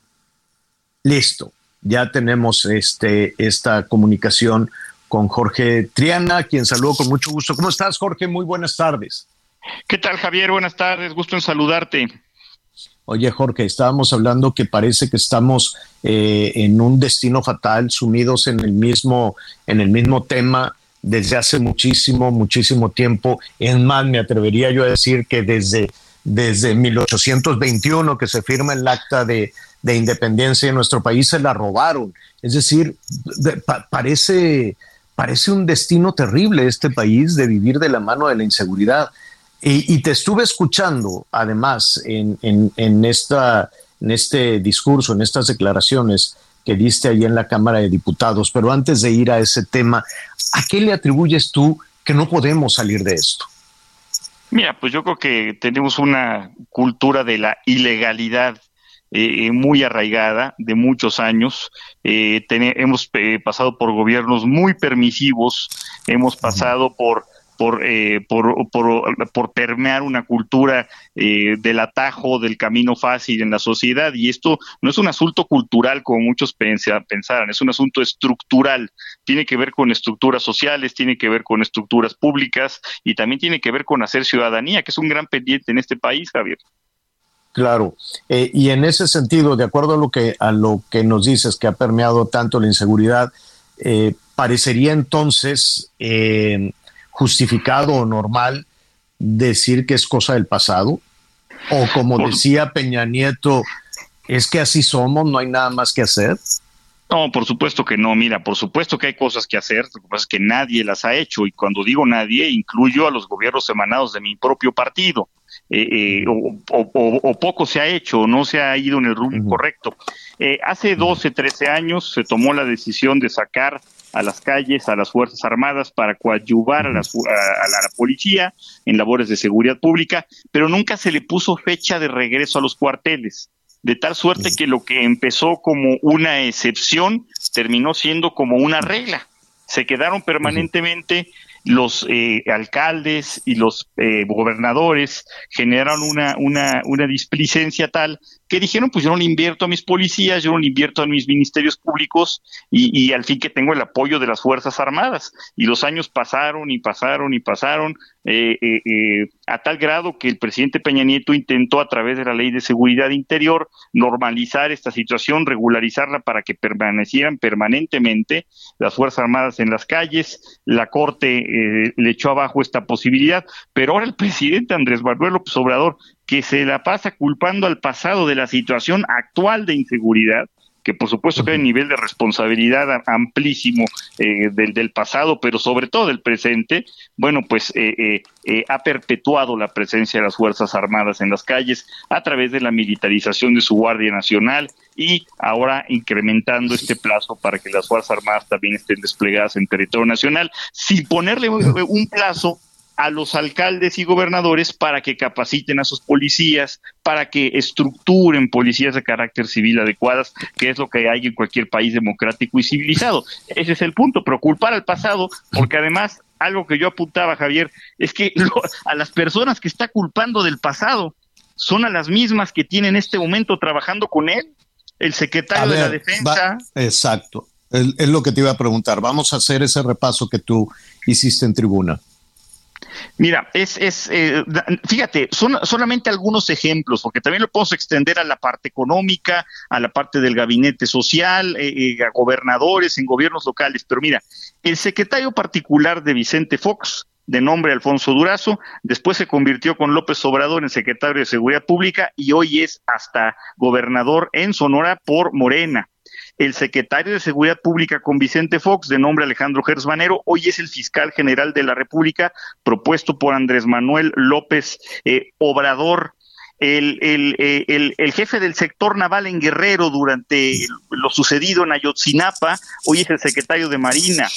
Listo. Ya tenemos este, esta comunicación con Jorge Triana, quien saludo con mucho gusto. ¿Cómo estás, Jorge? Muy buenas tardes.
¿Qué tal, Javier? Buenas tardes. Gusto en saludarte.
Oye, Jorge, estábamos hablando que parece que estamos eh, en un destino fatal, sumidos en el mismo, en el mismo tema desde hace muchísimo, muchísimo tiempo. Es más, me atrevería yo a decir que desde, desde 1821 que se firma el acta de, independencia de nuestro país se la robaron. Es decir, parece, parece un destino terrible este país de vivir de la mano de la inseguridad. Y, te estuve escuchando, además, en, esta, en este discurso, en estas declaraciones, que diste allí en la Cámara de Diputados. Pero antes de ir a ese tema, ¿a qué le atribuyes tú que no podemos salir de esto?
Mira, pues yo creo que tenemos una cultura de la ilegalidad eh, muy arraigada de muchos años. Eh, hemos eh, pasado por gobiernos muy permisivos, hemos pasado por por, eh, por, por, permear una cultura eh, del atajo, del camino fácil en la sociedad. Y esto no es un asunto cultural como muchos pensaran, es un asunto estructural. Tiene que ver con estructuras sociales, tiene que ver con estructuras públicas y también tiene que ver con hacer ciudadanía, que es un gran pendiente en este país, Javier.
Claro, eh, y en ese sentido, de acuerdo a lo que a lo que nos dices que ha permeado tanto la inseguridad, parecería entonces justificado o normal decir que es cosa del pasado? O como decía Peña Nieto, es que así somos, no hay nada más que hacer.
No, por supuesto que no. Mira, por supuesto que hay cosas que hacer. Lo que pasa es que nadie las ha hecho. Y cuando digo nadie, incluyo a los gobiernos emanados de mi propio partido. Eh, eh, o, poco se ha hecho, no se ha ido en el rumbo correcto. Eh, hace 12, 13 años se tomó la decisión de sacar a las calles a las Fuerzas Armadas para coadyuvar a, a, la policía en labores de seguridad pública, pero nunca se le puso fecha de regreso a los cuarteles de tal suerte que lo que empezó como una excepción terminó siendo como una regla. Se quedaron permanentemente los eh, alcaldes y los eh, gobernadores generaron una, una, una displicencia tal que dijeron, pues yo no le invierto a mis policías, yo no le invierto a mis ministerios públicos y, y, al fin que tengo el apoyo de las Fuerzas Armadas. Y los años pasaron y pasaron y pasaron eh, eh, eh, a tal grado que el presidente Peña Nieto intentó a través de la Ley de Seguridad Interior normalizar esta situación, regularizarla para que permanecieran permanentemente las Fuerzas Armadas en las calles. La Corte eh, le echó abajo esta posibilidad, pero ahora el presidente Andrés Manuel López Obrador que se la pasa culpando al pasado de la situación actual de inseguridad, que por supuesto que hay un nivel de responsabilidad amplísimo eh, del, del, pasado, pero sobre todo del presente, bueno, pues eh, eh, eh, ha perpetuado la presencia de las Fuerzas Armadas en las calles a través de la militarización de su Guardia Nacional y ahora incrementando este plazo para que las Fuerzas Armadas también estén desplegadas en territorio nacional, sin ponerle un plazo a los alcaldes y gobernadores para que capaciten a sus policías, para que estructuren policías de carácter civil adecuadas, que es lo que hay en cualquier país democrático y civilizado. Ese es el punto, pero culpar al pasado, porque además, algo que yo apuntaba, Javier, es que a las personas que está culpando del pasado son a las mismas que tienen en este momento trabajando con él, el secretario de la Defensa.
exacto, es lo que te iba a preguntar. Vamos a hacer ese repaso que tú hiciste en tribuna.
Mira, es, es eh, fíjate, son solamente algunos ejemplos, porque también lo podemos extender a la parte económica, a la parte del gabinete social, eh, eh, a gobernadores en gobiernos locales. Pero mira, el secretario particular de Vicente Fox, de nombre Alfonso Durazo, después se convirtió con López Obrador en secretario de Seguridad Pública y hoy es hasta gobernador en Sonora por Morena el secretario de Seguridad Pública con Vicente Fox, de nombre Alejandro Gersmanero, hoy es el fiscal general de la República, propuesto por Andrés Manuel López eh, Obrador. El, eh, el, el, jefe del sector naval en Guerrero durante lo sucedido en Ayotzinapa, hoy es el secretario de Marina.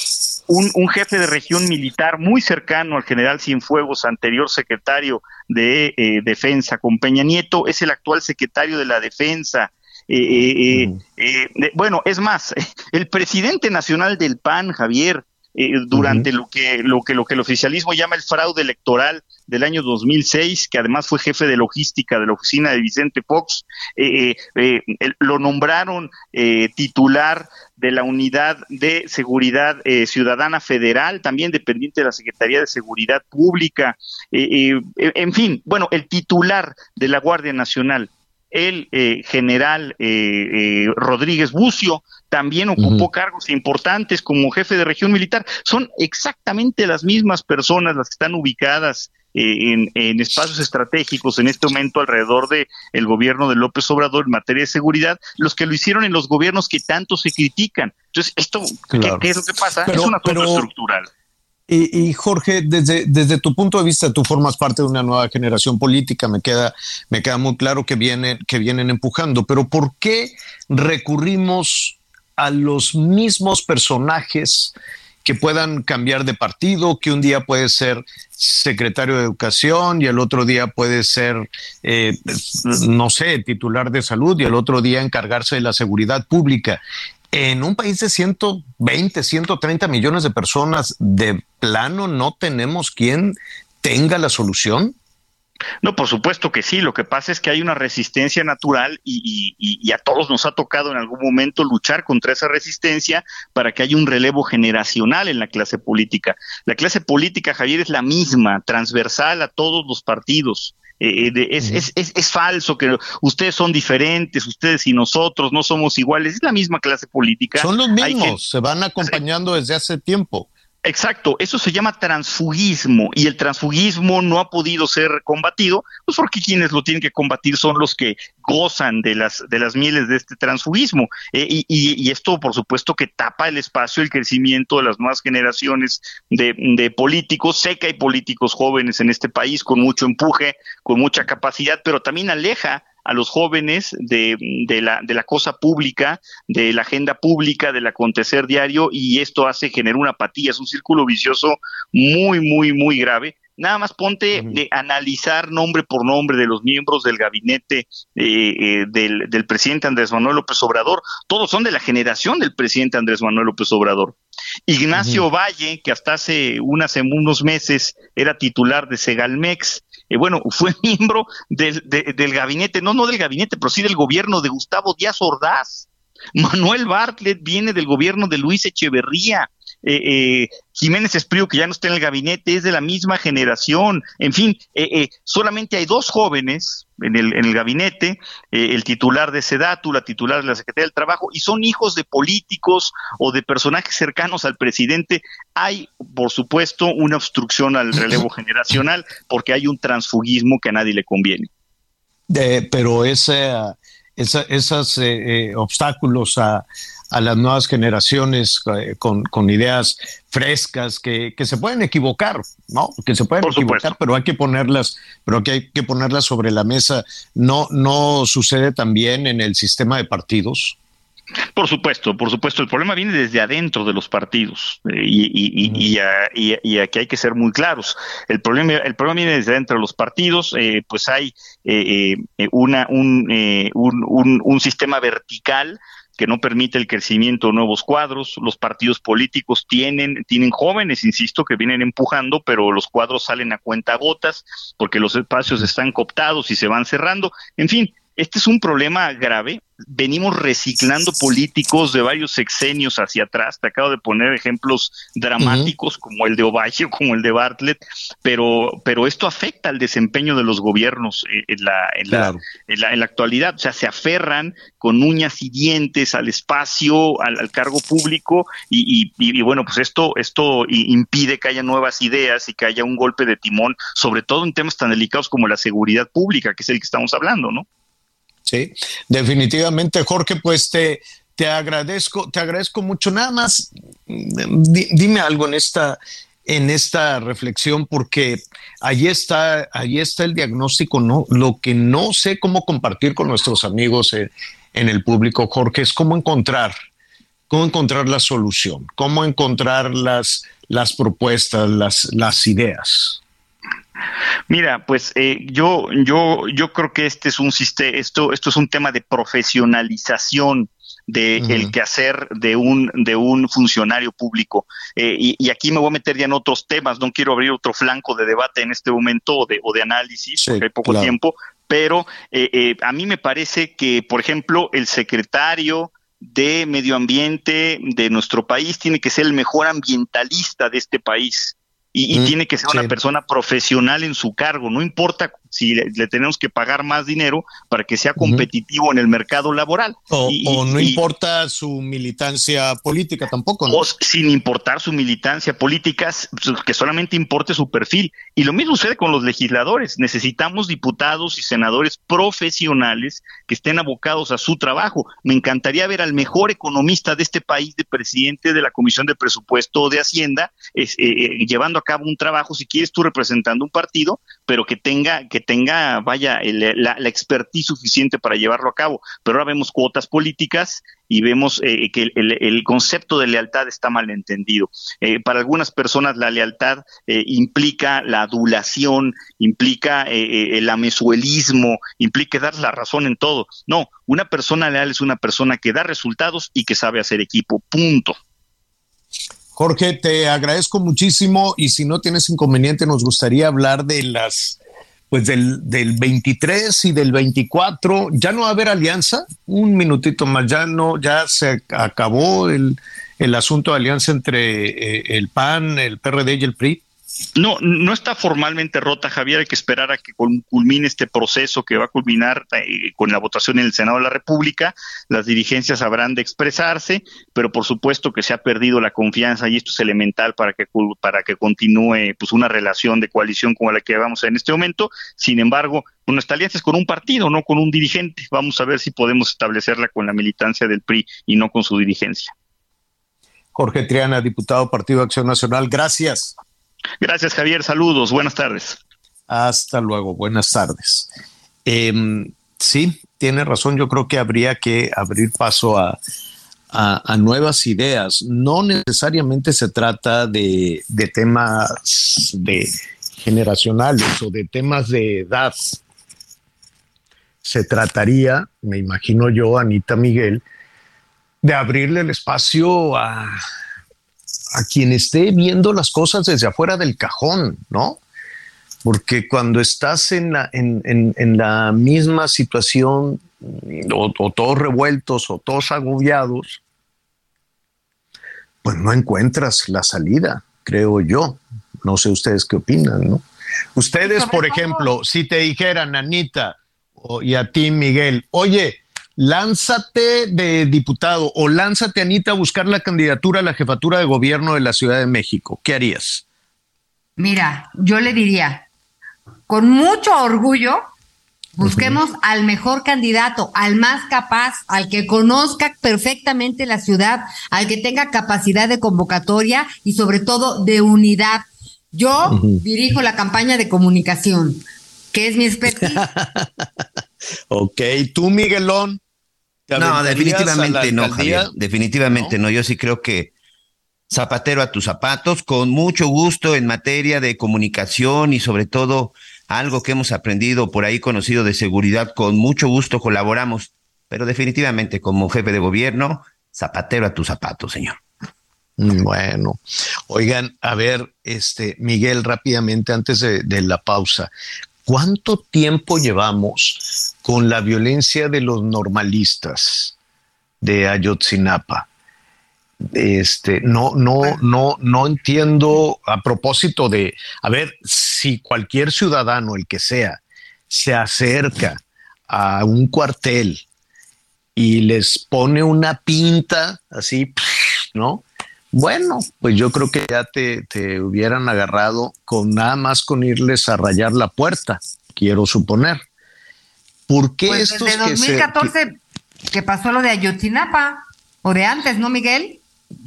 Un, un, jefe de región militar muy cercano al general Cienfuegos, anterior secretario de eh, Defensa con Peña Nieto, es el actual secretario de la Defensa. Eh, eh, eh, bueno, es más, el presidente nacional del PAN, Javier, durante lo que lo que lo que el oficialismo llama el fraude electoral del año 2006, que además fue jefe de logística de la oficina de Vicente Fox, lo nombraron titular de la Unidad de Seguridad Ciudadana Federal, también dependiente de la Secretaría de Seguridad Pública, en fin, bueno, el titular de la Guardia Nacional el eh, general eh, eh, Rodríguez Bucio también ocupó cargos importantes como jefe de región militar. Son exactamente las mismas personas las que están ubicadas en, espacios estratégicos en este momento alrededor de el gobierno de López Obrador en materia de seguridad, los que lo hicieron en los gobiernos que tanto se critican. Entonces, esto, ¿qué, es lo que pasa? es una cosa estructural.
Y, Jorge, desde, desde tu punto de vista, tú formas parte de una nueva generación política, me queda, me queda muy claro que vienen, que vienen empujando, pero ¿por qué recurrimos a los mismos personajes que puedan cambiar de partido, que un día puede ser secretario de Educación y el otro día puede ser, eh, no sé, titular de salud y el otro día encargarse de la seguridad pública en un país de 120, 130 millones de personas, de plano no tenemos quien tenga la solución?
No, por supuesto que sí. Lo que pasa es que hay una resistencia natural y, a todos nos ha tocado en algún momento luchar contra esa resistencia para que haya un relevo generacional en la clase política. La clase política, Javier, es la misma, transversal a todos los partidos. Eh, eh, es, es, es, falso que ustedes son diferentes, ustedes y nosotros no somos iguales, es la misma clase política.
Son los mismos, se van acompañando desde hace tiempo.
Exacto, eso se llama transfugismo y el transfugismo no ha podido ser combatido, pues porque quienes lo tienen que combatir son los que gozan de las de las mieles de este transfugismo eh, y, esto por supuesto que tapa el espacio, el crecimiento de las nuevas generaciones de, de políticos. Sé que hay políticos jóvenes en este país con mucho empuje, con mucha capacidad, pero también aleja a los jóvenes de, de, la, de la cosa pública, de la agenda pública, del acontecer diario, y esto hace generar una apatía, es un círculo vicioso muy, muy, muy grave. Nada más ponte de analizar nombre por nombre de los miembros del gabinete eh, eh, del, del, presidente Andrés Manuel López Obrador. Todos son de la generación del presidente Andrés Manuel López Obrador. Ignacio Valle, que hasta hace unas, unos meses era titular de Segalmex, eh, bueno, fue miembro del, gabinete, no, no del gabinete, pero sí del gobierno de Gustavo Díaz Ordaz. Manuel Bartlett viene del gobierno de Luis Echeverría. Eh, eh, Jiménez Esprío, que ya no está en el gabinete, es de la misma generación. En fin, eh, solamente hay dos jóvenes en el, en el gabinete, el titular de Sedatu, la titular de la Secretaría del Trabajo, y son hijos de políticos o de personajes cercanos al presidente. Hay, por supuesto, una obstrucción al relevo generacional porque hay un transfugismo que a nadie le conviene.
pero ese, esos obstáculos a a las nuevas generaciones eh, con, ideas frescas que, se pueden equivocar, ¿no? Que se pueden equivocar, pero hay que ponerlas, pero que hay que ponerlas sobre la mesa. No, no sucede también en el sistema de partidos.
Por supuesto, por supuesto. El problema viene desde adentro de los partidos eh, y, y, aquí hay que ser muy claros. El problema, el problema viene desde adentro de los partidos. Eh, pues hay una, un, un, un, sistema vertical que no permite el crecimiento de nuevos cuadros. Los partidos políticos tienen, tienen jóvenes, insisto, que vienen empujando, pero los cuadros salen a cuenta gotas porque los espacios están cooptados y se van cerrando. En fin, este es un problema grave. Venimos reciclando políticos de varios sexenios hacia atrás. Te acabo de poner ejemplos dramáticos como el de Ovalle, como el de Bartlett, pero, pero esto afecta al desempeño de los gobiernos eh, en la, en, la, en, la, actualidad. O sea, se aferran con uñas y dientes al espacio, al, cargo público, y, y, y, bueno, pues esto, esto impide que haya nuevas ideas y que haya un golpe de timón, sobre todo en temas tan delicados como la seguridad pública, que es el que estamos hablando, ¿no?
Definitivamente, Jorge, pues te, te agradezco, te agradezco mucho. Nada más, dime algo en esta, en esta reflexión, porque ahí está, está el diagnóstico, ¿no? Lo que no sé cómo compartir con nuestros amigos en, en el público, Jorge, es cómo encontrar, cómo encontrar la solución, cómo encontrar las, las propuestas, las, las ideas.
Mira, pues eh, yo, yo, yo creo que este es un sistema, esto, esto es un tema de profesionalización de el quehacer de un de un funcionario público. Eh, y, aquí me voy a meter ya en otros temas no quiero abrir otro flanco de debate en este momento o de, o de análisis porque hay poco tiempo pero eh, a mí me parece que por ejemplo el secretario de medio ambiente de nuestro país tiene que ser el mejor ambientalista de este país y, mm, tiene que ser una persona profesional en su cargo, no importa si le, tenemos que pagar más dinero para que sea competitivo en el mercado laboral.
O, no importa su militancia política tampoco.
O sin importar su militancia política, que solamente importe su perfil. Y lo mismo sucede con los legisladores. Necesitamos diputados y senadores profesionales que estén abocados a su trabajo. Me encantaría ver al mejor economista de este país, de presidente de la Comisión de Presupuesto de Hacienda, eh, eh, llevando a cabo un trabajo, si quieres tú representando un partido, pero que tenga, que tenga, vaya, la, expertise suficiente para llevarlo a cabo. Pero ahora vemos cuotas políticas y vemos eh, que el, concepto de lealtad está mal entendido. Eh, para algunas personas la lealtad eh, implica la adulación, implica el amesuelismo, implica dar la razón en todo. No, una persona leal es una persona que da resultados y que sabe hacer equipo. Punto.
Jorge, te agradezco muchísimo y si no tienes inconveniente, nos gustaría hablar de las, pues del, del 23 y del 24. Ya no va a haber alianza, un minutito más, ya no, ya se acabó el, el asunto de alianza entre eh, el PAN, el PRD y el PRI.
No, no está formalmente rota, Javier. Hay que esperar a que culmine este proceso que va a culminar eh, con la votación en el Senado de la República. Las dirigencias habrán de expresarse, pero por supuesto que se ha perdido la confianza y esto es elemental para que para que continúe pues una relación de coalición como la que vamos en este momento. Sin embargo, nuestra alianza es con un partido, no con un dirigente. Vamos a ver si podemos establecerla con la militancia del PRI y no con su dirigencia.
Jorge Triana, diputado Partido Acción Nacional, gracias.
Gracias, Javier. Saludos. Buenas tardes.
Hasta luego. Buenas tardes. Em, sí, tiene razón. Yo creo que habría que abrir paso a, nuevas ideas. No necesariamente se trata de, de temas de generacionales o de temas de edad. Se trataría, me imagino yo, Anita Miguel, de abrirle el espacio a, a quien esté viendo las cosas desde afuera del cajón, ¿no? Porque cuando estás en la, en, la misma situación, o, todos revueltos o todos agobiados, pues no encuentras la salida, creo yo. No sé ustedes qué opinan, ¿no? Ustedes, por ejemplo, si te dijeran, Anita, y a ti, Miguel, oye, lánzate de diputado o lánzate, Anita, a buscar la candidatura a la jefatura de gobierno de la Ciudad de México. ¿Qué harías?
Mira, yo le diría, con mucho orgullo, busquemos al mejor candidato, al más capaz, al que conozca perfectamente la ciudad, al que tenga capacidad de convocatoria y sobre todo de unidad. Yo dirijo la campaña de comunicación, que es mi expertise.
ok, tú, Miguelón.
No, definitivamente no, Javier. Definitivamente ¿No? Yo sí creo que zapatero a tus zapatos, con mucho gusto en materia de comunicación y sobre todo algo que hemos aprendido por ahí conocido de seguridad, con mucho gusto colaboramos, pero definitivamente como jefe de gobierno, zapatero a tus zapatos, señor.
Bueno, oigan, a ver, este Miguel, rápidamente antes de la pausa, ¿cuánto tiempo llevamos con la violencia de los normalistas de Ayotzinapa. Este, no, no, no, no entiendo a propósito de, a ver, si cualquier ciudadano, el que sea, se acerca a un cuartel y les pone una pinta así, ¿no? Bueno, pues yo creo que ya te, te hubieran agarrado con nada más con irles a rayar la puerta, quiero suponer. ¿Por qué pues estos
desde 2014 que, pasó lo de Ayotzinapa o de antes, ¿no, Miguel?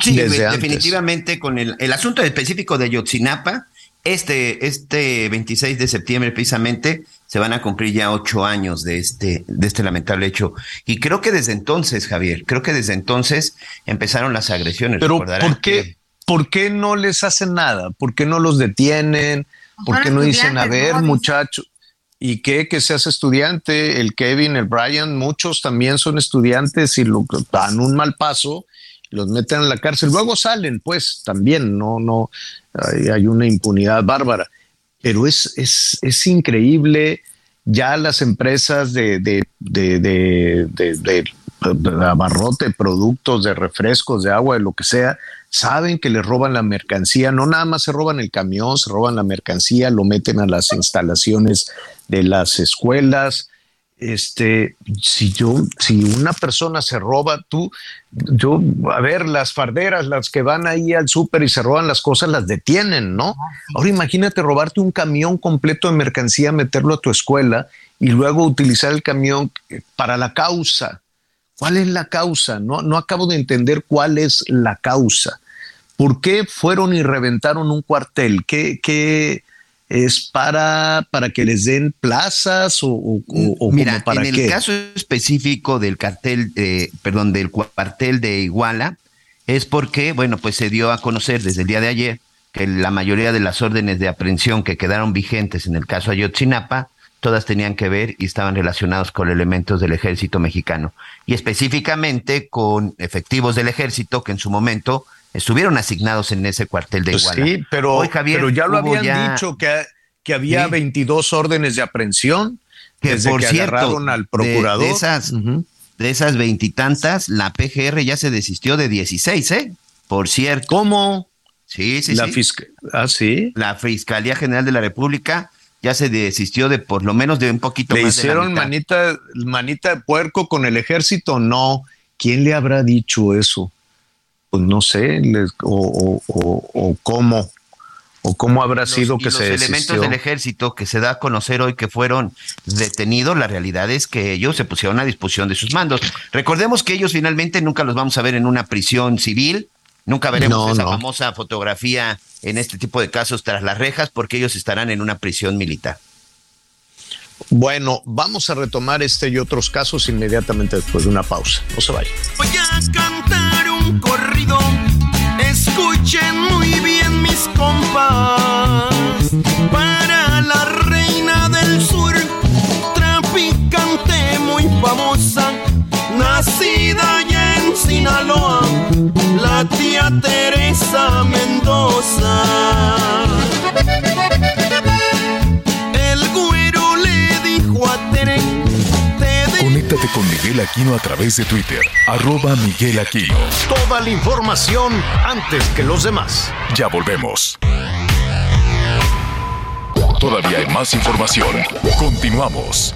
Sí, definitivamente con el, el asunto específico de Ayotzinapa, este, este 26 de septiembre precisamente se van a cumplir ya ocho años de este, de este lamentable hecho. Y creo que desde entonces, Javier, creo que desde entonces empezaron las agresiones.
Pero ¿por qué, ¿por qué no les hacen nada? ¿Por qué no los detienen? ¿Por qué no dicen, a ver, muchachos? Y que, que seas estudiante, el Kevin, el Brian, muchos también son estudiantes y lo, dan un mal paso, los meten en la cárcel, luego salen, pues también, no, no, hay, una impunidad bárbara, pero es, es, es increíble ya las empresas de, de, de, de, de abarrote, productos, de refrescos, de agua, de lo que sea, saben que les roban la mercancía, no nada más se roban el camión, se roban la mercancía, lo meten a las instalaciones de las escuelas. Este, si yo, si una persona se roba, tú, yo, a ver, las farderas, las que van ahí al súper y se roban las cosas, las detienen, ¿no? Ahora imagínate robarte un camión completo de mercancía, meterlo a tu escuela y luego utilizar el camión para la causa. ¿Cuál es la causa? No, no acabo de entender cuál es la causa. ¿Por qué fueron y reventaron un cuartel? ¿Qué, qué es para, para que les den plazas o, o,
Mira,
para
en el caso específico del cartel, perdón, del cuartel de Iguala, es porque, bueno, pues se dio a conocer desde el día de ayer que la mayoría de las órdenes de aprehensión que quedaron vigentes en el caso Ayotzinapa todas tenían que ver y estaban relacionados con elementos del ejército mexicano y específicamente con efectivos del ejército que en su momento estuvieron asignados en ese cuartel de pues Iguala.
Sí, pero, pero ya lo habían dicho que, que había 22 órdenes de aprehensión
que por cierto, al procurador. De, esas de esas veintitantas, la PGR ya se desistió de 16, ¿eh? Por cierto.
¿Cómo?
Sí, sí,
la
sí.
ah, sí.
La Fiscalía General de la República ya se desistió de por lo menos de un poquito
¿Le hicieron manita, manita de puerco con el ejército? No. ¿Quién le habrá dicho eso? Pues no sé, o, o, cómo o cómo habrá sido que se
los elementos del ejército que se da a conocer hoy que fueron detenidos, la realidad es que ellos se pusieron a disposición de sus mandos. Recordemos que ellos finalmente nunca los vamos a ver en una prisión civil, nunca veremos esa famosa fotografía en este tipo de casos tras las rejas porque ellos estarán en una prisión militar.
Bueno, vamos a retomar este y otros casos inmediatamente después de una pausa. No se vayan.
Voy a cantar un corrido. Escuchen muy bien mis compas. Para la reina del sur, traficante muy famosa, Sinaloa, la tía Teresa Mendoza.
Conéctate con Miguel Aquino a través de Twitter, arroba Miguel Aquino.
Toda la información antes que los demás.
Ya volvemos. Todavía hay más información. Continuamos.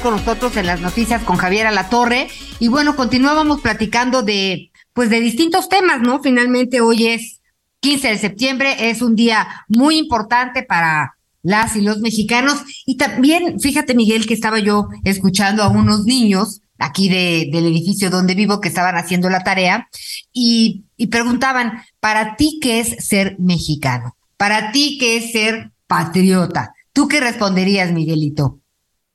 con nosotros en las noticias con Javier Alatorre. Y bueno, continuábamos platicando de, pues de distintos temas, ¿no? Finalmente hoy es 15 de septiembre, es un día muy importante para las y los mexicanos. Y también, fíjate Miguel, que estaba yo escuchando a unos niños aquí de, del edificio donde vivo que estaban haciendo la tarea y, y preguntaban, ¿para ti qué es ser mexicano? ¿Para ti qué es ser patriota? ¿Tú qué responderías, Miguelito?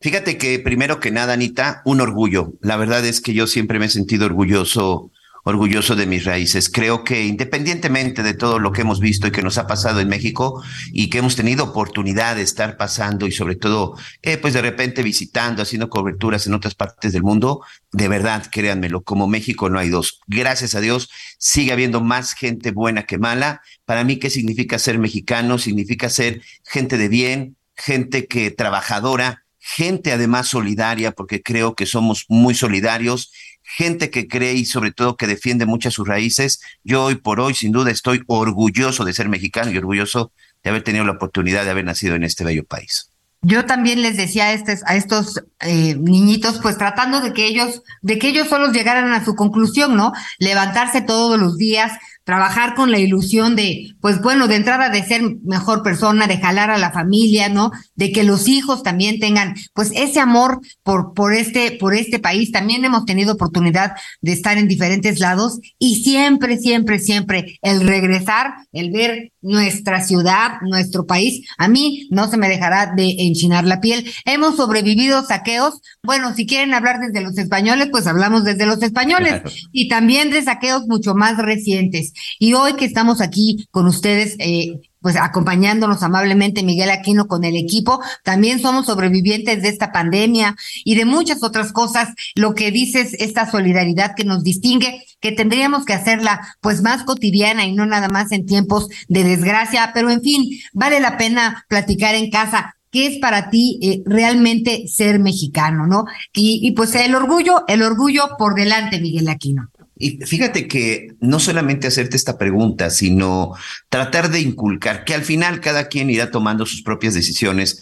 Fíjate que primero que nada, Anita, un orgullo. La verdad es que yo siempre me he sentido orgulloso, orgulloso de mis raíces. Creo que independientemente de todo lo que hemos visto y que nos ha pasado en México y que hemos tenido oportunidad de estar pasando y sobre todo, eh, pues de repente visitando, haciendo coberturas en otras partes del mundo, de verdad, créanmelo, como México no hay dos. Gracias a Dios sigue habiendo más gente buena que mala. Para mí, ¿qué significa ser mexicano? Significa ser gente de bien, gente que trabajadora, gente además solidaria, porque creo que somos muy solidarios, gente que cree y sobre todo que defiende muchas sus raíces. Yo hoy por hoy, sin duda, estoy orgulloso de ser mexicano y orgulloso de haber tenido la oportunidad de haber nacido en este bello país.
Yo también les decía a, estos, a estos eh, niñitos, pues tratando de que ellos, de que ellos solos llegaran a su conclusión, ¿no? Levantarse todos los días, trabajar con la ilusión de, pues bueno, de entrada de ser mejor persona, de jalar a la familia, ¿no? De que los hijos también tengan, pues ese amor por, por este, por este país. También hemos tenido oportunidad de estar en diferentes lados y siempre, siempre, siempre el regresar, el ver nuestra ciudad, nuestro país, a mí no se me dejará de enchinar la piel. Hemos sobrevivido saqueos. Bueno, si quieren hablar desde los españoles, pues hablamos desde los españoles y también de saqueos mucho más recientes. Y hoy que estamos aquí con ustedes, eh, pues acompañándonos amablemente Miguel Aquino con el equipo, también somos sobrevivientes de esta pandemia y de muchas otras cosas. Lo que dices, esta solidaridad que nos distingue, que tendríamos que hacerla pues más cotidiana y no nada más en tiempos de desgracia, pero en fin, vale la pena platicar en casa. ¿Qué es para ti eh, realmente ser mexicano, no? Y, y pues el orgullo, el orgullo por delante, Miguel Aquino.
Y fíjate que no solamente hacerte esta pregunta, sino tratar de inculcar que al final cada quien irá tomando sus propias decisiones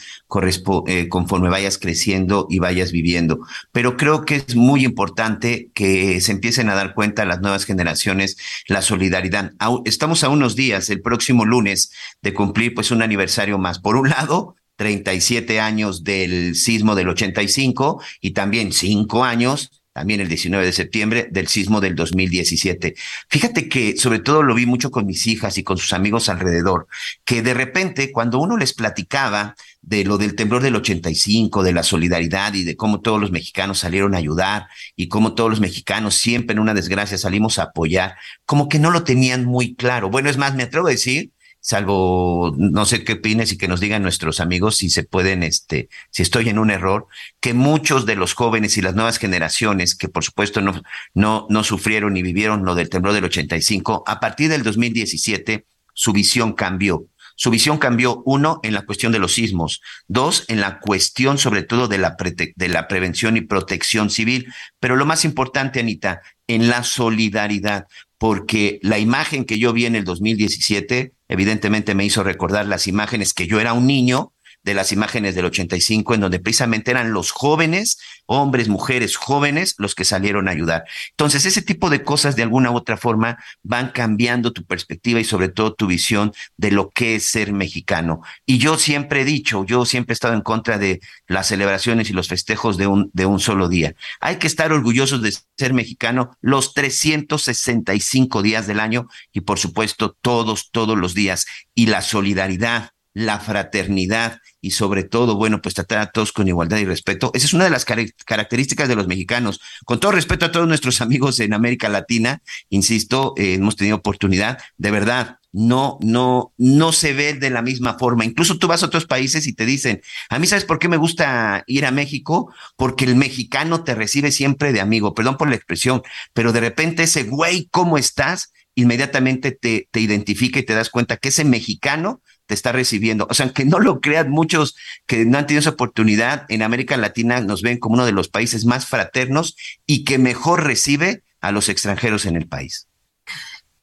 eh, conforme vayas creciendo y vayas viviendo. Pero creo que es muy importante que se empiecen a dar cuenta las nuevas generaciones la solidaridad. Estamos a unos días, el próximo lunes, de cumplir pues un aniversario más. Por un lado, 37 años del sismo del 85 y también cinco años también el 19 de septiembre del sismo del 2017. Fíjate que sobre todo lo vi mucho con mis hijas y con sus amigos alrededor, que de repente cuando uno les platicaba de lo del temblor del 85, de la solidaridad y de cómo todos los mexicanos salieron a ayudar y cómo todos los mexicanos siempre en una desgracia salimos a apoyar, como que no lo tenían muy claro. Bueno, es más, me atrevo a decir salvo no sé qué opines y que nos digan nuestros amigos si se pueden, este, si estoy en un error, que muchos de los jóvenes y las nuevas generaciones que por supuesto no, no, no sufrieron ni vivieron lo del temblor del 85, a partir del 2017 su visión cambió. Su visión cambió, uno, en la cuestión de los sismos, dos, en la cuestión sobre todo de la, de la prevención y protección civil, pero lo más importante, Anita, en la solidaridad, porque la imagen que yo vi en el 2017 evidentemente me hizo recordar las imágenes que yo era un niño de las imágenes del 85, en donde precisamente eran los jóvenes, hombres, mujeres, jóvenes, los que salieron a ayudar. Entonces, ese tipo de cosas de alguna u otra forma van cambiando tu perspectiva y sobre todo tu visión de lo que es ser mexicano. Y yo siempre he dicho, yo siempre he estado en contra de las celebraciones y los festejos de un, de un solo día. Hay que estar orgullosos de ser mexicano los 365 días del año y por supuesto todos, todos los días. Y la solidaridad, la fraternidad y sobre todo, bueno, pues tratar a todos con igualdad y respeto. Esa es una de las características de los mexicanos. Con todo respeto a todos nuestros amigos en América Latina, insisto, eh, hemos tenido oportunidad, de verdad, no, no, no se ve de la misma forma. Incluso tú vas a otros países y te dicen, a mí sabes por qué me gusta ir a México, porque el mexicano te recibe siempre de amigo, perdón por la expresión, pero de repente ese güey, ¿cómo estás? Inmediatamente te, te identifica y te das cuenta que ese mexicano te está recibiendo. O sea, que no lo crean muchos que no han tenido esa oportunidad, en América Latina nos ven como uno de los países más fraternos y que mejor recibe a los extranjeros en el país.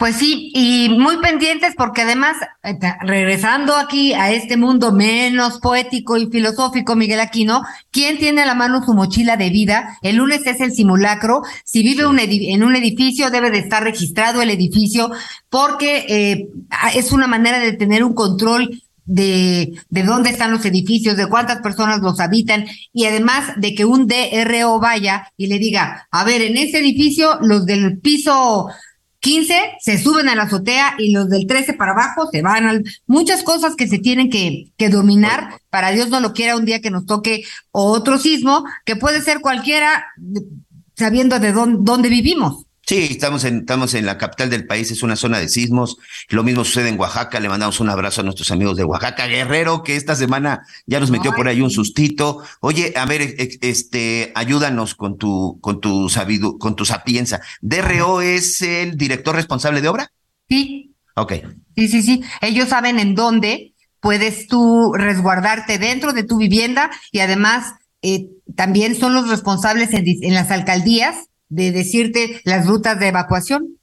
Pues sí, y muy pendientes porque además, eh, regresando aquí a este mundo menos poético y filosófico, Miguel Aquino, ¿quién tiene a la mano su mochila de vida? El lunes es el simulacro. Si vive en un edificio, debe de estar registrado el edificio porque eh, es una manera de tener un control de, de dónde están los edificios, de cuántas personas los habitan y además de que un DRO vaya y le diga, a ver, en ese edificio los del piso 15 se suben a la azotea y los del 13 para abajo se van al... Muchas cosas que se tienen que, que dominar, para Dios no lo quiera un día que nos toque otro sismo, que puede ser cualquiera sabiendo de dónde, dónde vivimos.
Sí, estamos en, estamos en la capital del país, es una zona de sismos. Lo mismo sucede en Oaxaca. Le mandamos un abrazo a nuestros amigos de Oaxaca. Guerrero, que esta semana ya nos metió por ahí un sustito. Oye, a ver, este, ayúdanos con tu, con tu sabido, con tu sapienza. ¿DRO es el director responsable de obra?
Sí.
Ok.
Sí, sí, sí. Ellos saben en dónde puedes tú resguardarte dentro de tu vivienda y además eh, también son los responsables en las alcaldías de decirte las rutas de evacuación.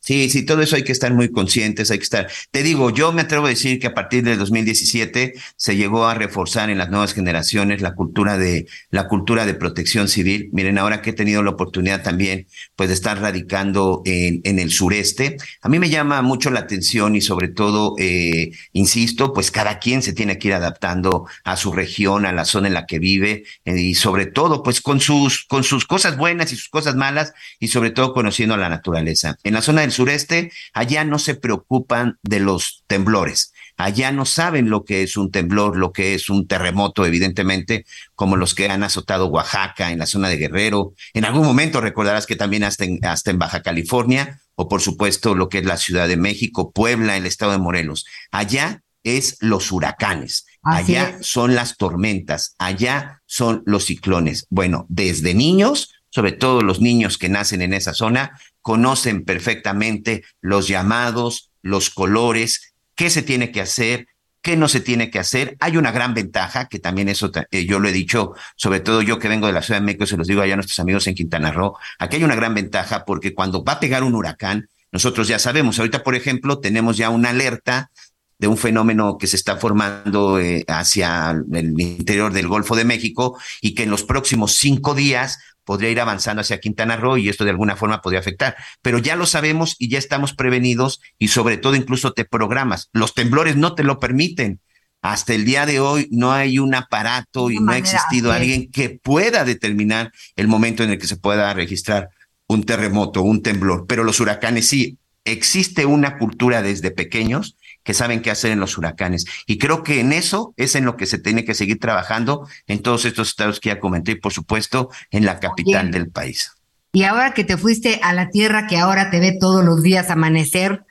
Sí, sí, todo eso hay que estar muy conscientes, hay que estar. Te digo, yo me atrevo a decir que a partir del 2017 se llegó a reforzar en las nuevas generaciones la cultura de la cultura de protección civil. Miren, ahora que he tenido la oportunidad también, pues, de estar radicando en, el sureste, a mí me llama mucho la atención y sobre todo, eh, insisto, pues cada quien se tiene que ir adaptando a su región, a la zona en la que vive eh, y sobre todo, pues, con sus con sus cosas buenas y sus cosas malas y sobre todo conociendo a la naturaleza. En la zona del sureste, allá no se preocupan de los temblores. Allá no saben lo que es un temblor, lo que es un terremoto, evidentemente, como los que han azotado Oaxaca, en la zona de Guerrero. En algún momento recordarás que también hasta en, hasta en Baja California, o por supuesto lo que es la Ciudad de México, Puebla, el estado de Morelos. Allá es los huracanes. allá son las tormentas, allá son los ciclones. Bueno, desde niños, sobre todo los niños que nacen en esa zona, conocen perfectamente los llamados, los colores, qué se tiene que hacer, qué no se tiene que hacer. Hay una gran ventaja, que también eso eh, yo lo he dicho, sobre todo yo que vengo de la Ciudad de México, se los digo allá a nuestros amigos en Quintana Roo, aquí hay una gran ventaja porque cuando va a pegar un huracán, nosotros ya sabemos, ahorita por ejemplo tenemos ya una alerta de un fenómeno que se está formando eh, hacia el interior del Golfo de México y que en los próximos cinco días podría ir avanzando hacia Quintana Roo y esto de alguna forma podría afectar. Pero ya lo sabemos y ya estamos prevenidos y sobre todo incluso te programas. Los temblores no te lo permiten. Hasta el día de hoy no hay un aparato y no ha existido alguien que pueda determinar el momento en el que se pueda registrar un terremoto, un temblor. Pero los huracanes sí. Existe una cultura desde pequeños que saben qué hacer en los huracanes. Y creo que en eso es en lo que se tiene que seguir trabajando en todos estos estados que ya comenté y por supuesto en la capital del país.
Y ahora que te fuiste a la tierra que ahora te ve todos los días amanecer,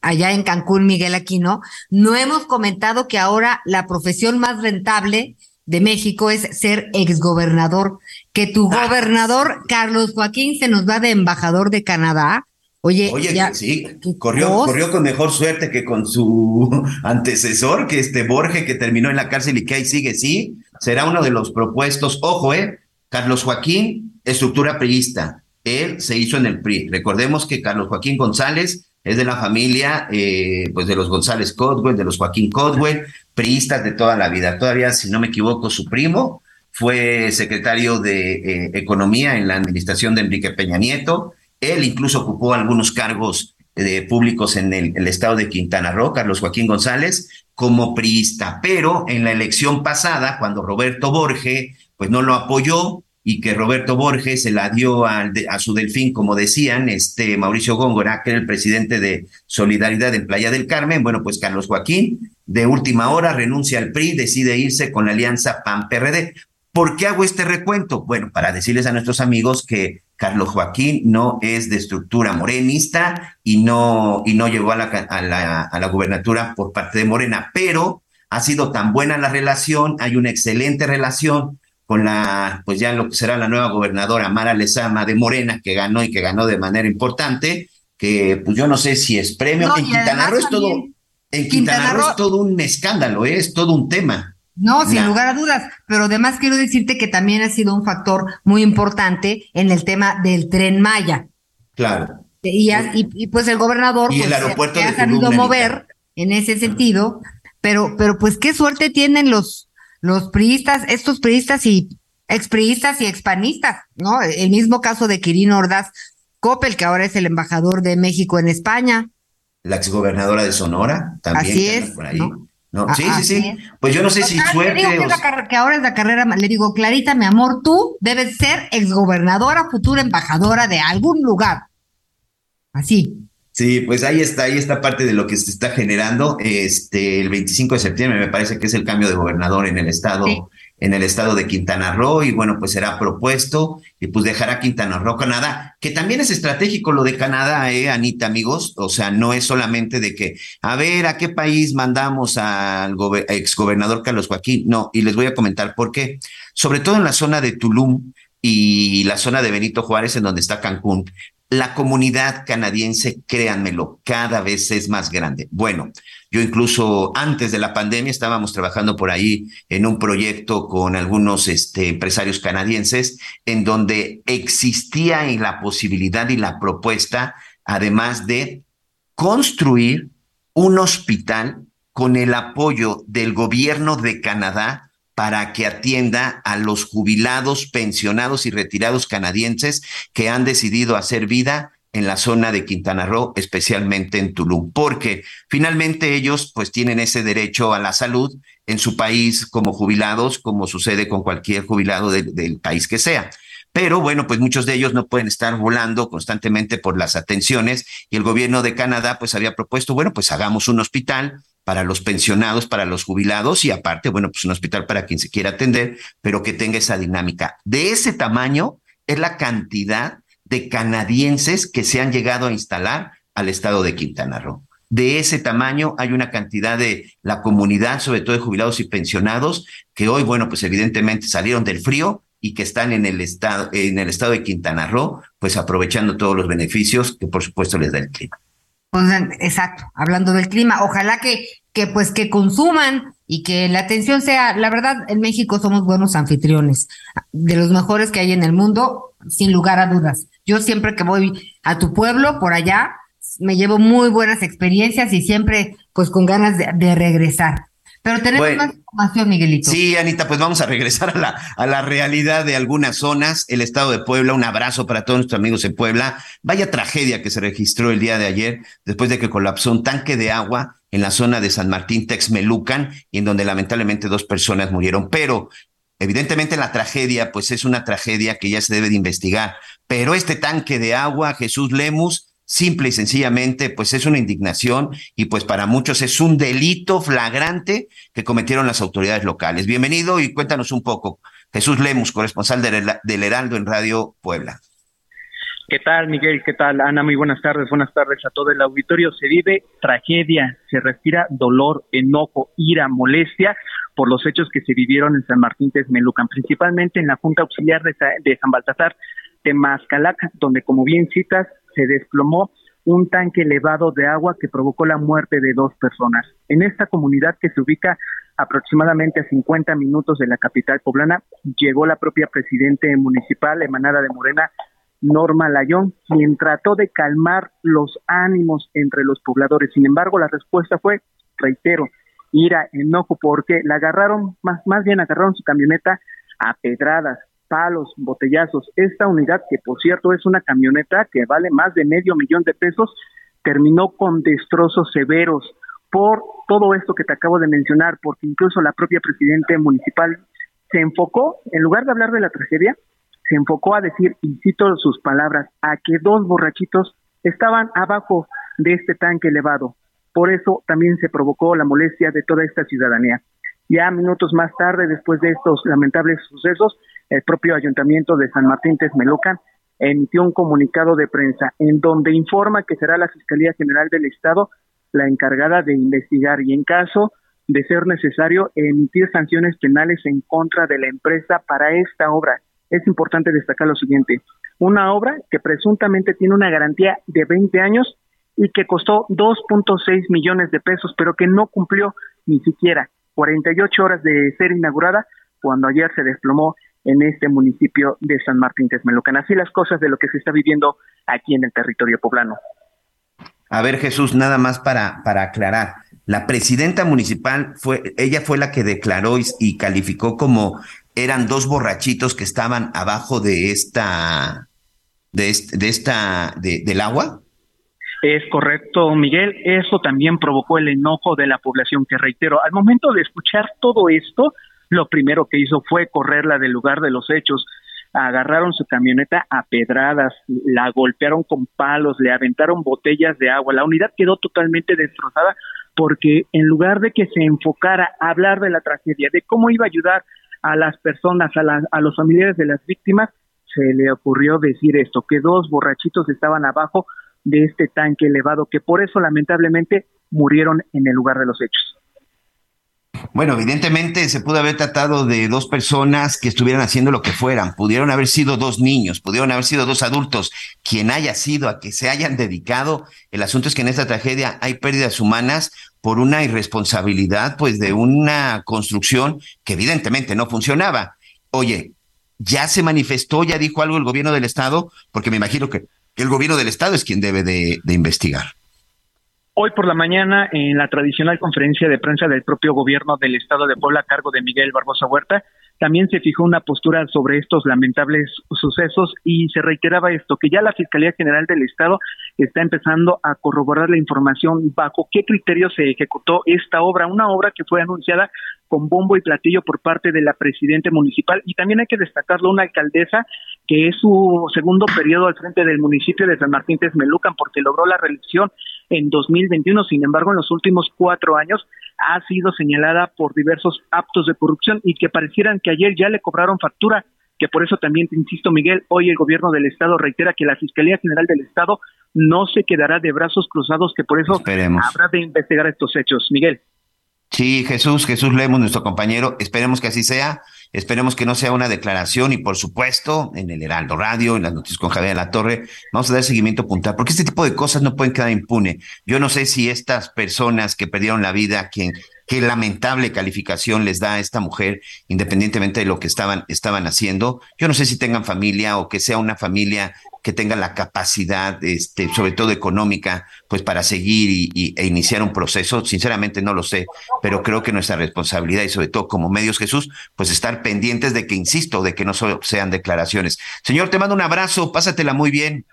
allá en Cancún, Miguel Aquino, no hemos comentado que ahora la profesión más rentable de México es ser exgobernador, que tu ah. gobernador Carlos Joaquín se nos va de embajador de Canadá Oye,
sí, corrió, corrió con mejor suerte que con su antecesor, que este Borges, que terminó en la cárcel y que ahí sigue, sí, será uno de los propuestos. Ojo, eh, Carlos Joaquín, estructura priista, él se hizo en el PRI. Recordemos que Carlos Joaquín González es de la familia, eh, pues de los González Codwell, de los Joaquín Codwell, priistas de toda la vida. Todavía, si no me equivoco, su primo fue secretario de eh, Economía en la administración de Enrique Peña Nieto él incluso ocupó algunos cargos eh, públicos en el, estado de Quintana Roo, Carlos Joaquín González, como priista. Pero en la elección pasada, cuando Roberto Borges pues no lo apoyó y que Roberto Borges se la dio a, a su delfín, como decían, este Mauricio Góngora, que era el presidente de Solidaridad en Playa del Carmen, bueno, pues Carlos Joaquín de última hora renuncia al PRI, decide irse con la alianza PAN-PRD. ¿Por qué hago este recuento? Bueno, para decirles a nuestros amigos que Carlos Joaquín no es de estructura morenista y no, y no llegó a la, a la, a la gubernatura por parte de Morena, pero ha sido tan buena la relación, hay una excelente relación con la, pues ya lo que será la nueva gobernadora Mara Lezama de Morena, que ganó y que ganó de manera importante, que pues yo no sé si es premio. en Quintana Roo es todo, en Quintana, Roo es todo un escándalo, ¿eh? es todo un tema.
No, sin lugar a dudas, pero además quiero decirte que también ha sido un factor muy importante en el tema del tren Maya.
Claro.
Y, y, pues el gobernador
y el pues, aeropuerto
ha sabido mover en ese sentido, pero, pero pues qué suerte tienen los, los priistas, estos priistas y expriistas y expanistas, ¿no? El mismo caso de Quirino Ordaz Coppel, que ahora es el embajador de México en España.
La exgobernadora de Sonora también.
Así es.
Por ahí. No, sí, sí, sí. Pues yo no sé si suerte.
que, ahora es la carrera, le digo, Clarita, mi amor, tú debes ser exgobernadora, futura embajadora de algún lugar. Así.
Sí, pues ahí está, ahí está parte de lo que se está generando. Este, el 25 de septiembre me parece que es el cambio de gobernador en el estado en el estado de Quintana Roo y bueno, pues será propuesto y pues dejará Quintana Roo, Canadá, que también es estratégico lo de Canadá, eh, Anita, amigos, o sea, no es solamente de que, a ver, ¿a qué país mandamos al exgobernador Carlos Joaquín? No, y les voy a comentar por qué. Sobre todo en la zona de Tulum y la zona de Benito Juárez, en donde está Cancún, la comunidad canadiense, créanmelo, cada vez es más grande. Bueno, yo incluso antes de la pandemia estábamos trabajando por ahí en un proyecto con algunos este, empresarios canadienses en donde existía la posibilidad y la propuesta, además de construir un hospital con el apoyo del gobierno de Canadá para que atienda a los jubilados, pensionados y retirados canadienses que han decidido hacer vida en la zona de Quintana Roo, especialmente en Tulum, porque finalmente ellos pues tienen ese derecho a la salud en su país como jubilados, como sucede con cualquier jubilado del país que sea. Pero bueno, pues muchos de ellos no pueden estar volando constantemente por las atenciones y el gobierno de Canadá pues había propuesto, bueno, pues hagamos un hospital para los pensionados, para los jubilados y aparte, bueno, pues un hospital para quien se quiera atender, pero que tenga esa dinámica. De ese tamaño es la cantidad de canadienses que se han llegado a instalar al estado de Quintana Roo. De ese tamaño hay una cantidad de la comunidad, sobre todo de jubilados y pensionados, que hoy, bueno, pues evidentemente salieron del frío y que están en el estado, en el estado de Quintana Roo, pues aprovechando todos los beneficios que por supuesto les da el clima.
Pues, exacto, hablando del clima, ojalá que, que pues que consuman y que la atención sea, la verdad, en México somos buenos anfitriones, de los mejores que hay en el mundo, sin lugar a dudas. Yo siempre que voy a tu pueblo, por allá, me llevo muy buenas experiencias y siempre pues con ganas de, regresar. Pero tenemos más información, Miguelito.
Sí, Anita, pues vamos a regresar a la, a la realidad de algunas zonas. El estado de Puebla, un abrazo para todos nuestros amigos en Puebla. Vaya tragedia que se registró el día de ayer después de que colapsó un tanque de agua en la zona de San Martín Texmelucan, y en donde lamentablemente dos personas murieron. Pero evidentemente la tragedia, pues es una tragedia que ya se debe de investigar. Pero este tanque de agua, Jesús Lemus, simple y sencillamente, pues es una indignación y pues para muchos es un delito flagrante que cometieron las autoridades locales. Bienvenido y cuéntanos un poco. Jesús Lemus, corresponsal del Heraldo en Radio Puebla.
¿Qué tal, Miguel? ¿Qué tal, Ana? Muy buenas tardes. Buenas tardes a todo el auditorio. Se vive tragedia, se respira dolor, enojo, ira, molestia por los hechos que se vivieron en San Martín Texmelucan, principalmente en la Junta Auxiliar de, San Baltasar de Mascalac, donde, como bien citas, se desplomó un tanque elevado de agua que provocó la muerte de dos personas. En esta comunidad que se ubica aproximadamente a 50 minutos de la capital poblana, llegó la propia presidente municipal emanada de Morena, Norma Layón, quien trató de calmar los ánimos entre los pobladores. Sin embargo, la respuesta fue, reitero, ira, enojo, porque la agarraron, más, más bien agarraron su camioneta a pedradas, palos, botellazos. Esta unidad, que por cierto es una camioneta que vale más de medio millón de pesos, terminó con destrozos severos por todo esto que te acabo de mencionar, porque incluso la propia presidente municipal se enfocó, en lugar de hablar de la tragedia, se enfocó a decir, y cito sus palabras, a que dos borrachitos estaban abajo de este tanque elevado. Por eso también se provocó la molestia de toda esta ciudadanía. Ya minutos más tarde, después de estos lamentables sucesos, el propio ayuntamiento de San Martín Texmelucan emitió un comunicado de prensa en donde informa que será la Fiscalía General del Estado la encargada de investigar y en caso de ser necesario emitir sanciones penales en contra de la empresa para esta obra. Es importante destacar lo siguiente, una obra que presuntamente tiene una garantía de 20 años y que costó 2.6 millones de pesos, pero que no cumplió ni siquiera 48 horas de ser inaugurada cuando ayer se desplomó en este municipio de San Martín Texmelucan. Así las cosas de lo que se está viviendo aquí en el territorio poblano.
A ver, Jesús, nada más para, para aclarar. La presidenta municipal fue, ella fue la que declaró y, calificó como eran dos borrachitos que estaban abajo de esta, de, de esta, de, del agua.
Es correcto, Miguel. Eso también provocó el enojo de la población, que reitero, al momento de escuchar todo esto, lo primero que hizo fue correrla del lugar de los hechos. Agarraron su camioneta a pedradas, la golpearon con palos, le aventaron botellas de agua. La unidad quedó totalmente destrozada porque en lugar de que se enfocara a hablar de la tragedia, de cómo iba a ayudar a las personas, a, a los familiares de las víctimas, se le ocurrió decir esto, que dos borrachitos estaban abajo de este tanque elevado, que por eso lamentablemente murieron en el lugar de los hechos.
Bueno, evidentemente se pudo haber tratado de dos personas que estuvieran haciendo lo que fueran. Pudieron haber sido dos niños, pudieron haber sido dos adultos. Quien haya sido, a que se hayan dedicado. El asunto es que en esta tragedia hay pérdidas humanas por una irresponsabilidad, pues, de una construcción que evidentemente no funcionaba. Oye, ya se manifestó, ya dijo algo el gobierno del Estado, porque me imagino que el gobierno del Estado es quien debe de investigar.
Hoy por la mañana, en la tradicional conferencia de prensa del propio gobierno del estado de Puebla a cargo de Miguel Barbosa Huerta, también se fijó una postura sobre estos lamentables sucesos y se reiteraba esto, que ya la Fiscalía General del Estado está empezando a corroborar la información bajo qué criterio se ejecutó esta obra, una obra que fue anunciada con bombo y platillo por parte de la presidenta municipal. Y también hay que destacarlo una alcaldesa que es su segundo periodo al frente del municipio de San Martín Texmelucan porque logró la reelección en 2021, sin embargo en los últimos cuatro años ha sido señalada por diversos actos de corrupción y que parecieran que ayer ya le cobraron factura, que por eso también te insisto, Miguel, hoy el gobierno del Estado reitera que la Fiscalía General del Estado no se quedará de brazos cruzados, que por eso habrá de investigar estos hechos. Miguel.
Sí, Jesús, Jesús Lemos, nuestro compañero, esperemos que así sea Esperemos que no sea una declaración y por supuesto en el Heraldo Radio, en las noticias con Javier La Torre, vamos a dar seguimiento puntual, porque este tipo de cosas no pueden quedar impune. Yo no sé si estas personas que perdieron la vida, quien qué lamentable calificación les da a esta mujer, independientemente de lo que estaban, estaban haciendo. Yo no sé si tengan familia o que sea una familia que tenga la capacidad, este, sobre todo económica, pues para seguir y, e iniciar un proceso. Sinceramente no lo sé, pero creo que nuestra responsabilidad y sobre todo como medios Jesús, pues estar pendientes de que, insisto, de que no solo sean declaraciones. Señor, te mando un abrazo, pásatela muy bien.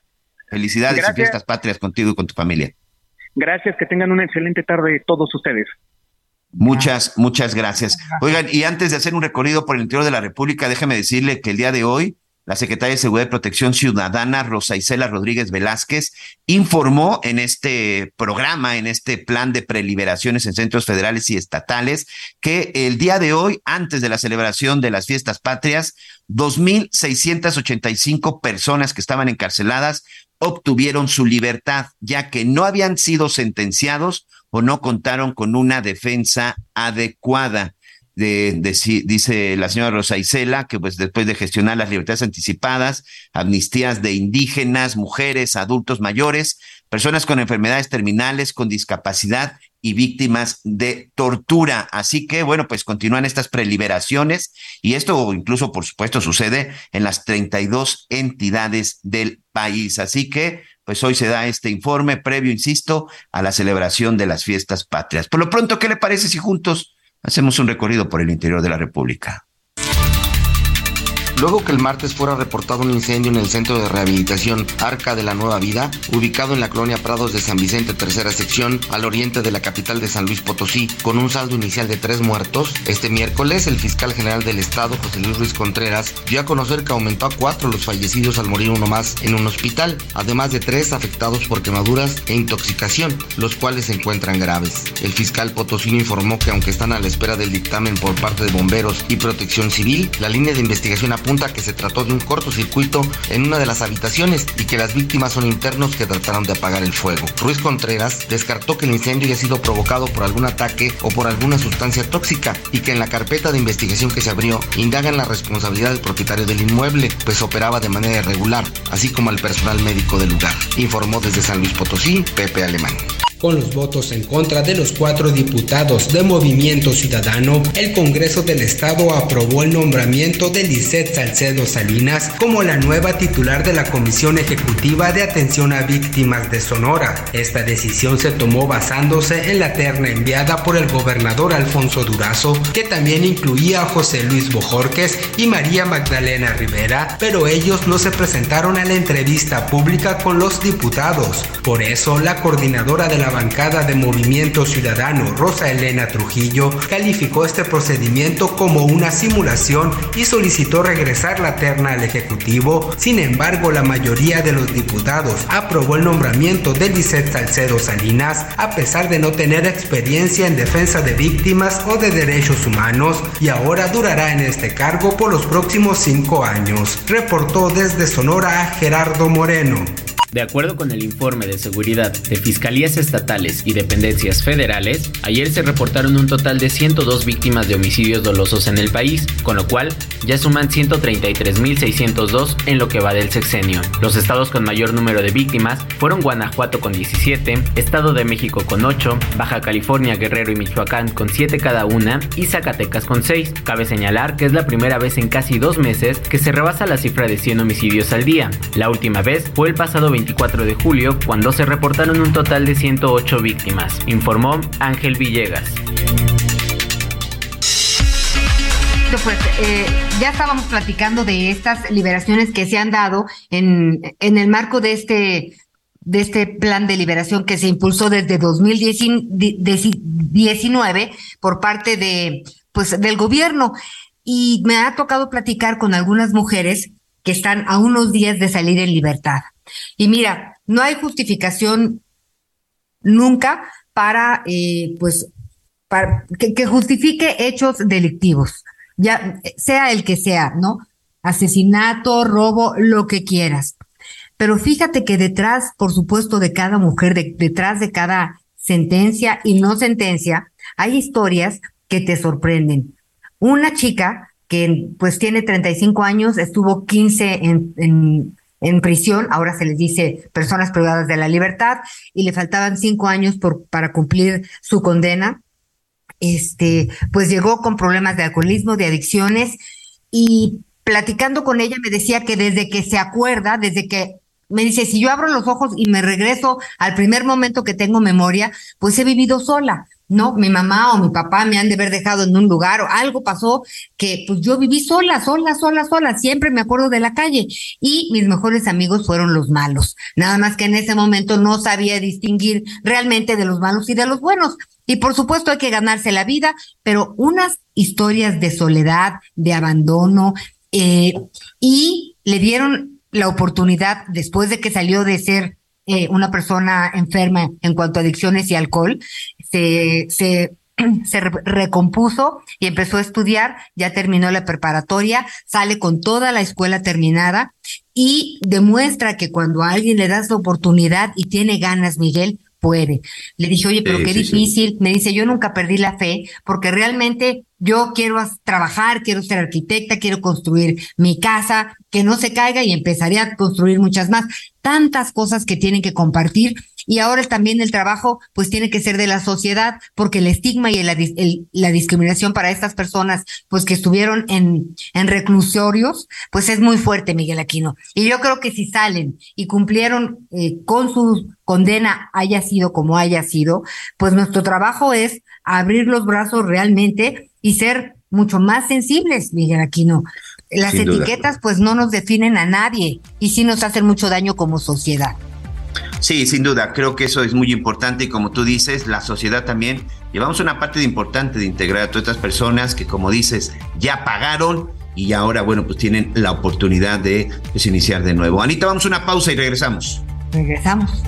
Felicidades y fiestas patrias contigo y con tu familia.
Gracias, que tengan una excelente tarde todos ustedes.
Muchas, muchas gracias. Oigan, y antes de hacer un recorrido por el interior de la República, déjeme decirle que el día de hoy la secretaria de Seguridad y Protección Ciudadana, Rosa Isela Rodríguez Velázquez, informó en este programa, en este plan de preliberaciones en centros federales y estatales, que el día de hoy, antes de la celebración de las fiestas patrias, 2.685 personas que estaban encarceladas obtuvieron su libertad, ya que no habían sido sentenciados o no contaron con una defensa adecuada de, dice la señora Rosa Isela, que pues después de gestionar las libertades anticipadas, amnistías de indígenas, mujeres, adultos mayores, personas con enfermedades terminales, con discapacidad y víctimas de tortura. Así que, bueno, pues continúan estas preliberaciones y esto incluso, por supuesto, sucede en las 32 entidades del país. Así que, pues hoy se da este informe previo, insisto, a la celebración de las fiestas patrias. Por lo pronto, ¿qué le parece si juntos hacemos un recorrido por el interior de la República.
Luego que el martes fuera reportado un incendio en el centro de rehabilitación Arca de la Nueva Vida, ubicado en la colonia Prados de San Vicente, tercera sección, al oriente de la capital de San Luis Potosí, con un saldo inicial de tres muertos, este miércoles el fiscal general del estado, José Luis Ruiz Contreras, dio a conocer que aumentó a cuatro los fallecidos al morir uno más en un hospital, además de tres afectados por quemaduras e intoxicación, los cuales se encuentran graves. El fiscal potosino informó que aunque están a la espera del dictamen por parte de bomberos y protección civil, la línea de investigación que se trató de un cortocircuito en una de las habitaciones y que las víctimas son internos que trataron de apagar el fuego. Ruiz Contreras descartó que el incendio haya sido provocado por algún ataque o por alguna sustancia tóxica y que en la carpeta de investigación que se abrió indagan la responsabilidad del propietario del inmueble, pues operaba de manera irregular, así como al personal médico del lugar. Informó desde San Luis Potosí, Pepe Alemán.
Con los votos en contra de los cuatro diputados de Movimiento Ciudadano, el Congreso del Estado aprobó el nombramiento de Lisette Salcedo Salinas como la nueva titular de la Comisión Ejecutiva de Atención a Víctimas de Sonora. Esta decisión se tomó basándose en la terna enviada por el gobernador Alfonso Durazo, que también incluía a José Luis Bojorques y María Magdalena Rivera, pero ellos no se presentaron a la entrevista pública con los diputados. Por eso, la coordinadora de la bancada de Movimiento Ciudadano, Rosa Elena Trujillo, calificó este procedimiento como una simulación y solicitó regresar la terna al Ejecutivo. Sin embargo, la mayoría de los diputados aprobó el nombramiento de Lisette Salcedo Salinas, a pesar de no tener experiencia en defensa de víctimas o de derechos humanos, y ahora durará en este cargo por los próximos cinco años. Reportó desde Sonora a Gerardo Moreno.
De acuerdo con el informe de seguridad de fiscalías estatales y dependencias federales, ayer se reportaron un total de 102 víctimas de homicidios dolosos en el país, con lo cual ya suman 133.602 en lo que va del sexenio. Los estados con mayor número de víctimas fueron Guanajuato con 17, Estado de México con 8, Baja California, Guerrero y Michoacán con 7 cada una y Zacatecas con 6. Cabe señalar que es la primera vez en casi dos meses que se rebasa la cifra de 100 homicidios al día. La última vez fue el pasado 24 de julio, cuando se reportaron un total de 108 víctimas, informó Ángel Villegas.
Pues eh, ya estábamos platicando de estas liberaciones que se han dado en, en el marco de este de este plan de liberación que se impulsó desde 2019 por parte de pues del gobierno y me ha tocado platicar con algunas mujeres que están a unos días de salir en libertad. Y mira, no hay justificación nunca para, eh, pues, que, justifique hechos delictivos, ya sea el que sea, ¿no? Asesinato, robo, lo que quieras. Pero fíjate que detrás, por supuesto, de cada mujer, detrás de cada sentencia y no sentencia, hay historias que te sorprenden. Una chica que pues tiene 35 años, estuvo 15 en, en, en prisión, ahora se les dice personas privadas de la libertad, y le faltaban cinco años para cumplir su condena. Este, pues llegó con problemas de alcoholismo, de adicciones, y platicando con ella me decía que desde que se acuerda, desde que me dice, si yo abro los ojos y me regreso al primer momento que tengo memoria, pues he vivido sola. No, mi mamá o mi papá me han de haber dejado en un lugar o algo pasó que pues yo viví sola, sola, sola, sola, siempre me acuerdo de la calle y mis mejores amigos fueron los malos. Nada más que en ese momento no sabía distinguir realmente de los malos y de los buenos. Y por supuesto hay que ganarse la vida, pero unas historias de soledad, de abandono, eh, y le dieron la oportunidad, después de que salió de ser eh, una persona enferma en cuanto a adicciones y alcohol, se, se, se recompuso y empezó a estudiar, ya terminó la preparatoria, sale con toda la escuela terminada y demuestra que cuando a alguien le das la oportunidad y tiene ganas, Miguel, puede. Le dije, oye, pero qué difícil. Me dice, yo nunca perdí la fe porque realmente yo quiero trabajar, quiero ser arquitecta, quiero construir mi casa, que no se caiga y empezaría a construir muchas más. Tantas cosas que tienen que compartir y ahora también el trabajo pues tiene que ser de la sociedad porque el estigma y la discriminación para estas personas pues que estuvieron en, en reclusorios pues es muy fuerte Miguel Aquino. Y yo creo que si salen y cumplieron eh, con su condena haya sido como haya sido pues nuestro trabajo es abrir los brazos realmente y ser mucho más sensibles Miguel Aquino. Las etiquetas pues no nos definen a nadie y sí nos hacen mucho daño como sociedad.
Sí, sin duda, creo que eso es muy importante y como tú dices, la sociedad también llevamos una parte importante de integrar a todas estas personas que como dices, ya pagaron y ahora, bueno, pues tienen la oportunidad de pues, iniciar de nuevo. Anita, vamos a una pausa y regresamos.
Regresamos.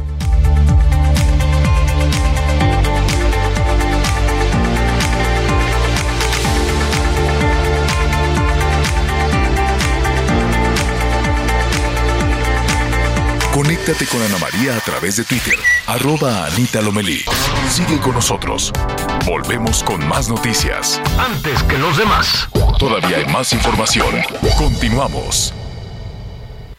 Conéctate con Ana María a través de Twitter, arroba Anita Lomelí. Sigue con nosotros. Volvemos con más noticias.
Antes que los demás.
Todavía hay más información. Continuamos.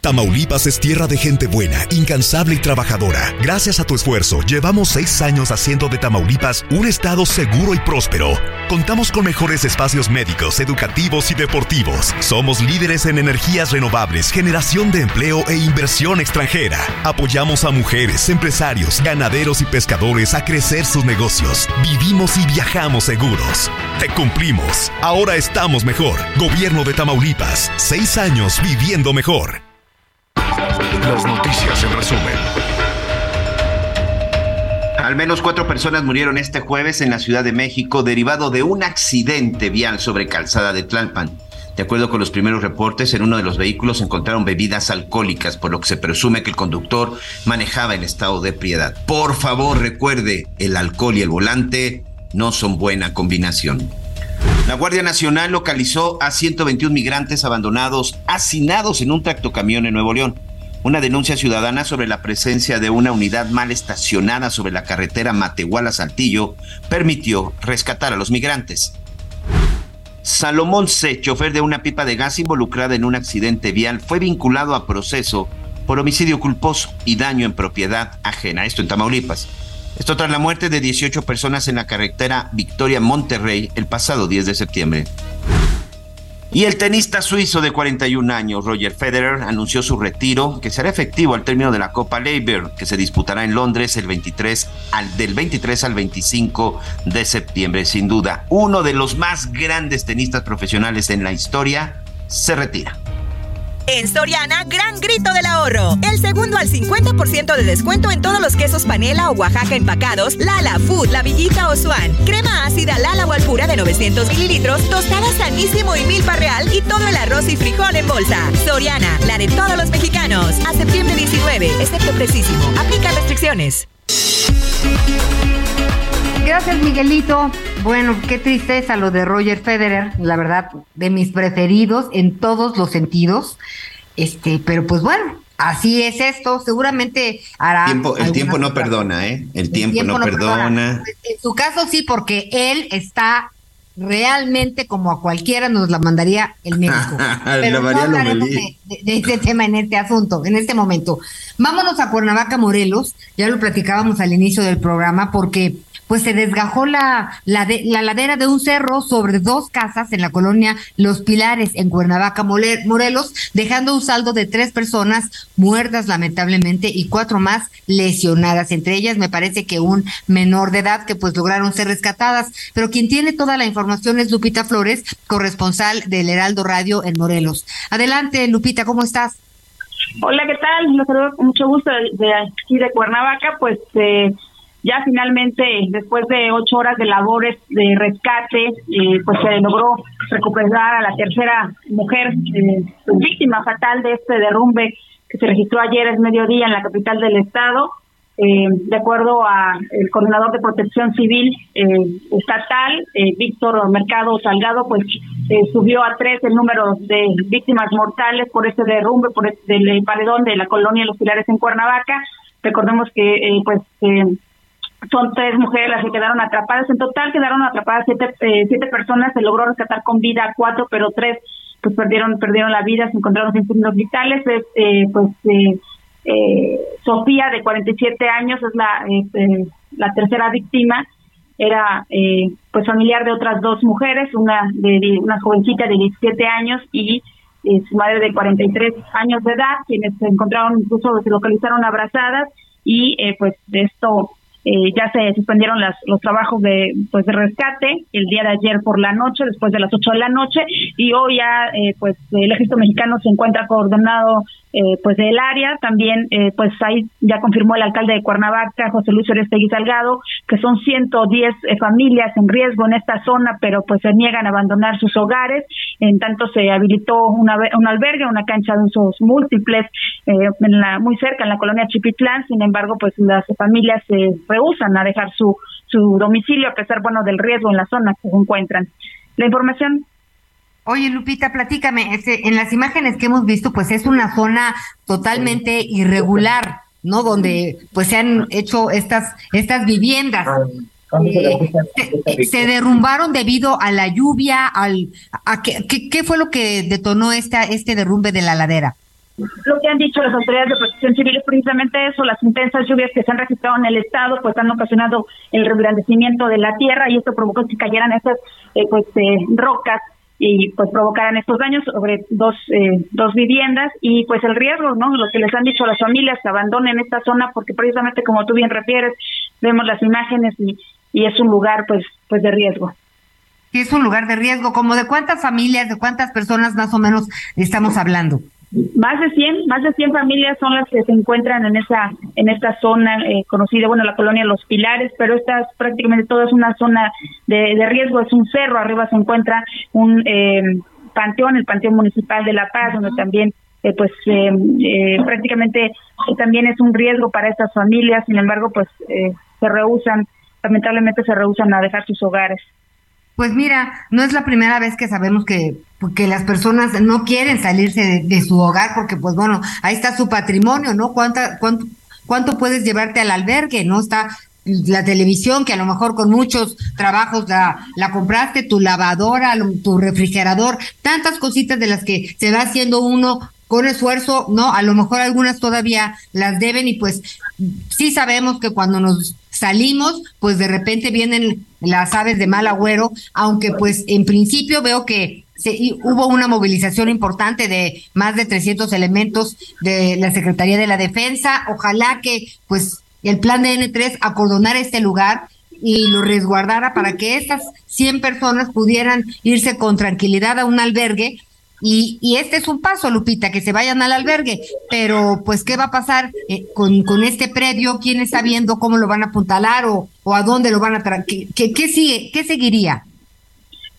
Tamaulipas es tierra de gente buena, incansable y trabajadora. Gracias a tu esfuerzo, llevamos seis años haciendo de Tamaulipas un estado seguro y próspero. Contamos con mejores espacios médicos, educativos y deportivos. Somos líderes en energías renovables, generación de empleo e inversión extranjera. Apoyamos a mujeres, empresarios, ganaderos y pescadores a crecer sus negocios. Vivimos y viajamos seguros. Te cumplimos. Ahora estamos mejor. Gobierno de Tamaulipas. Seis años viviendo mejor.
Las noticias en resumen.
Al menos cuatro personas murieron este jueves en la Ciudad de México derivado de un accidente vial sobre calzada de Tlalpan. De acuerdo con los primeros reportes, en uno de los vehículos encontraron bebidas alcohólicas, por lo que se presume que el conductor manejaba en estado de ebriedad. Por favor, recuerde, el alcohol y el volante no son buena combinación. La Guardia Nacional localizó a 121 migrantes abandonados, hacinados en un tractocamión en Nuevo León. Una denuncia ciudadana sobre la presencia de una unidad mal estacionada sobre la carretera Matehuala-Saltillo permitió rescatar a los migrantes. Salomón C., chofer de una pipa de gas involucrada en un accidente vial, fue vinculado a proceso por homicidio culposo y daño en propiedad ajena, esto en Tamaulipas. Esto tras la muerte de 18 personas en la carretera Victoria-Monterrey el pasado 10 de septiembre. Y el tenista suizo de 41 años, Roger Federer, anunció su retiro, que será efectivo al término de la Copa Labour, que se disputará en Londres el 23 al, del 23 al 25 de septiembre. Sin duda, uno de los más grandes tenistas profesionales en la historia se retira.
En Soriana, gran grito del ahorro. El segundo al 50% de descuento en todos los quesos panela o Oaxaca empacados, Lala, Food, La Villita o Swan. Crema ácida Lala o Alpura de 900 mililitros, tostada sanísimo y milpa real y todo el arroz y frijol en bolsa. Soriana, la de todos los mexicanos. A septiembre 19, excepto precisísimo. Aplica restricciones.
Gracias, Miguelito. Bueno, qué tristeza lo de Roger Federer, la verdad, de mis preferidos en todos los sentidos. Este, pero pues bueno, así es esto. Seguramente hará.
el tiempo no perdona, ¿eh? El, tiempo, no, perdona.
En su caso sí, porque él está realmente como a cualquiera nos la mandaría el médico. Pero no hablaremos de, de, este tema en este asunto, en este momento. Vámonos a Cuernavaca, Morelos, ya lo platicábamos al inicio del programa, porque pues se desgajó la, la, la, ladera de un cerro sobre dos casas en la colonia Los Pilares, en Cuernavaca, Morelos, dejando un saldo de tres personas muertas lamentablemente y cuatro más lesionadas. Entre ellas me parece que un menor de edad que pues lograron ser rescatadas. Pero quien tiene toda la información es Lupita Flores, corresponsal del Heraldo Radio en Morelos. Adelante, Lupita, ¿cómo estás?
Hola, ¿qué tal? Los saludo con mucho gusto de, aquí de Cuernavaca. Pues eh, ya finalmente, después de ocho horas de labores de rescate, eh, pues se logró recuperar a la tercera mujer eh, víctima fatal de este derrumbe que se registró ayer es mediodía en la capital del estado. Eh, de acuerdo a el coordinador de protección civil estatal, Víctor Mercado Salgado, pues subió a tres el número de víctimas mortales por este derrumbe, por este, el paredón de la colonia Los Pilares en Cuernavaca. Recordemos que pues son tres mujeres las que quedaron atrapadas. En total quedaron atrapadas siete, eh, siete personas. Se logró rescatar con vida cuatro, pero tres pues perdieron perdieron la vida, se encontraron sin signos vitales. Es, eh, pues eh, eh, Sofía, de 47 años, es la, eh, la tercera víctima. Era pues familiar de otras dos mujeres, una de, una jovencita de 17 años y su madre de 43 años de edad, quienes se encontraron, incluso se localizaron abrazadas y pues de esto eh, ya se suspendieron las, los trabajos de pues de rescate el día de ayer por la noche, después de las 8 de la noche, y hoy ya eh, pues el ejército mexicano se encuentra coordinado eh, pues del área. También eh, pues ahí ya confirmó el alcalde de Cuernavaca, José Luis Orestegui Salgado, que son 110 eh, familias en riesgo en esta zona, pero pues se niegan a abandonar sus hogares. En tanto se habilitó una, un albergue, una cancha de usos múltiples en la, muy cerca en la colonia Chipitlán. Sin embargo, pues las familias se rehusan a dejar su su domicilio a pesar bueno del riesgo en la zona que se encuentran. La información
Oye, Lupita, platícame, este, en las imágenes que hemos visto, pues es una zona totalmente irregular, ¿no? Donde pues se han hecho estas, estas viviendas. Eh, se, derrumbaron debido a la lluvia, al, a qué, qué, fue lo que detonó esta, este derrumbe de la ladera?
Lo que han dicho las autoridades de protección civil es precisamente eso, las intensas lluvias que se han registrado en el estado pues han ocasionado el reblandecimiento de la tierra y esto provocó que cayeran esas eh, pues eh, rocas y pues provocaran estos daños sobre dos, eh, dos viviendas y pues el riesgo, ¿no? Lo que les han dicho a las familias que abandonen esta zona porque precisamente como tú bien refieres, vemos las imágenes y, y es un lugar pues, pues de riesgo.
Es un lugar de riesgo, como de cuántas familias, de cuántas personas más o menos estamos hablando.
Más de 100, más de 100 familias son las que se encuentran en esa en esta zona eh, conocida, bueno, la colonia Los Pilares, pero esta es prácticamente toda es una zona de, de riesgo, es un cerro, arriba se encuentra un eh, panteón, el Panteón Municipal de La Paz, donde también eh, pues eh, prácticamente también es un riesgo para estas familias, sin embargo, pues se rehusan, lamentablemente se rehusan a dejar sus hogares.
Pues mira, no es la primera vez que sabemos que, que las personas no quieren salirse de, su hogar porque, pues bueno, ahí está su patrimonio, ¿no? ¿Cuánta, cuánto, ¿Cuánto puedes llevarte al albergue? ¿No? Está la televisión, que a lo mejor con muchos trabajos la, la compraste, tu lavadora, tu refrigerador, tantas cositas de las que se va haciendo uno con esfuerzo, ¿no? A lo mejor algunas todavía las deben y pues sí sabemos que cuando nos salimos, pues de repente vienen las aves de mal agüero, aunque pues en principio veo que se, hubo una movilización importante de más de 300 elementos de la Secretaría de la Defensa. Ojalá que pues el plan de N3 acordonara este lugar y lo resguardara para que estas 100 personas pudieran irse con tranquilidad a un albergue y, y, este es un paso, Lupita, que se vayan al albergue, pero pues, ¿qué va a pasar eh, con, con, este predio? ¿Quién está viendo cómo lo van a apuntalar o, o a dónde lo van a traer? ¿Qué, qué, sigue? ¿Qué seguiría?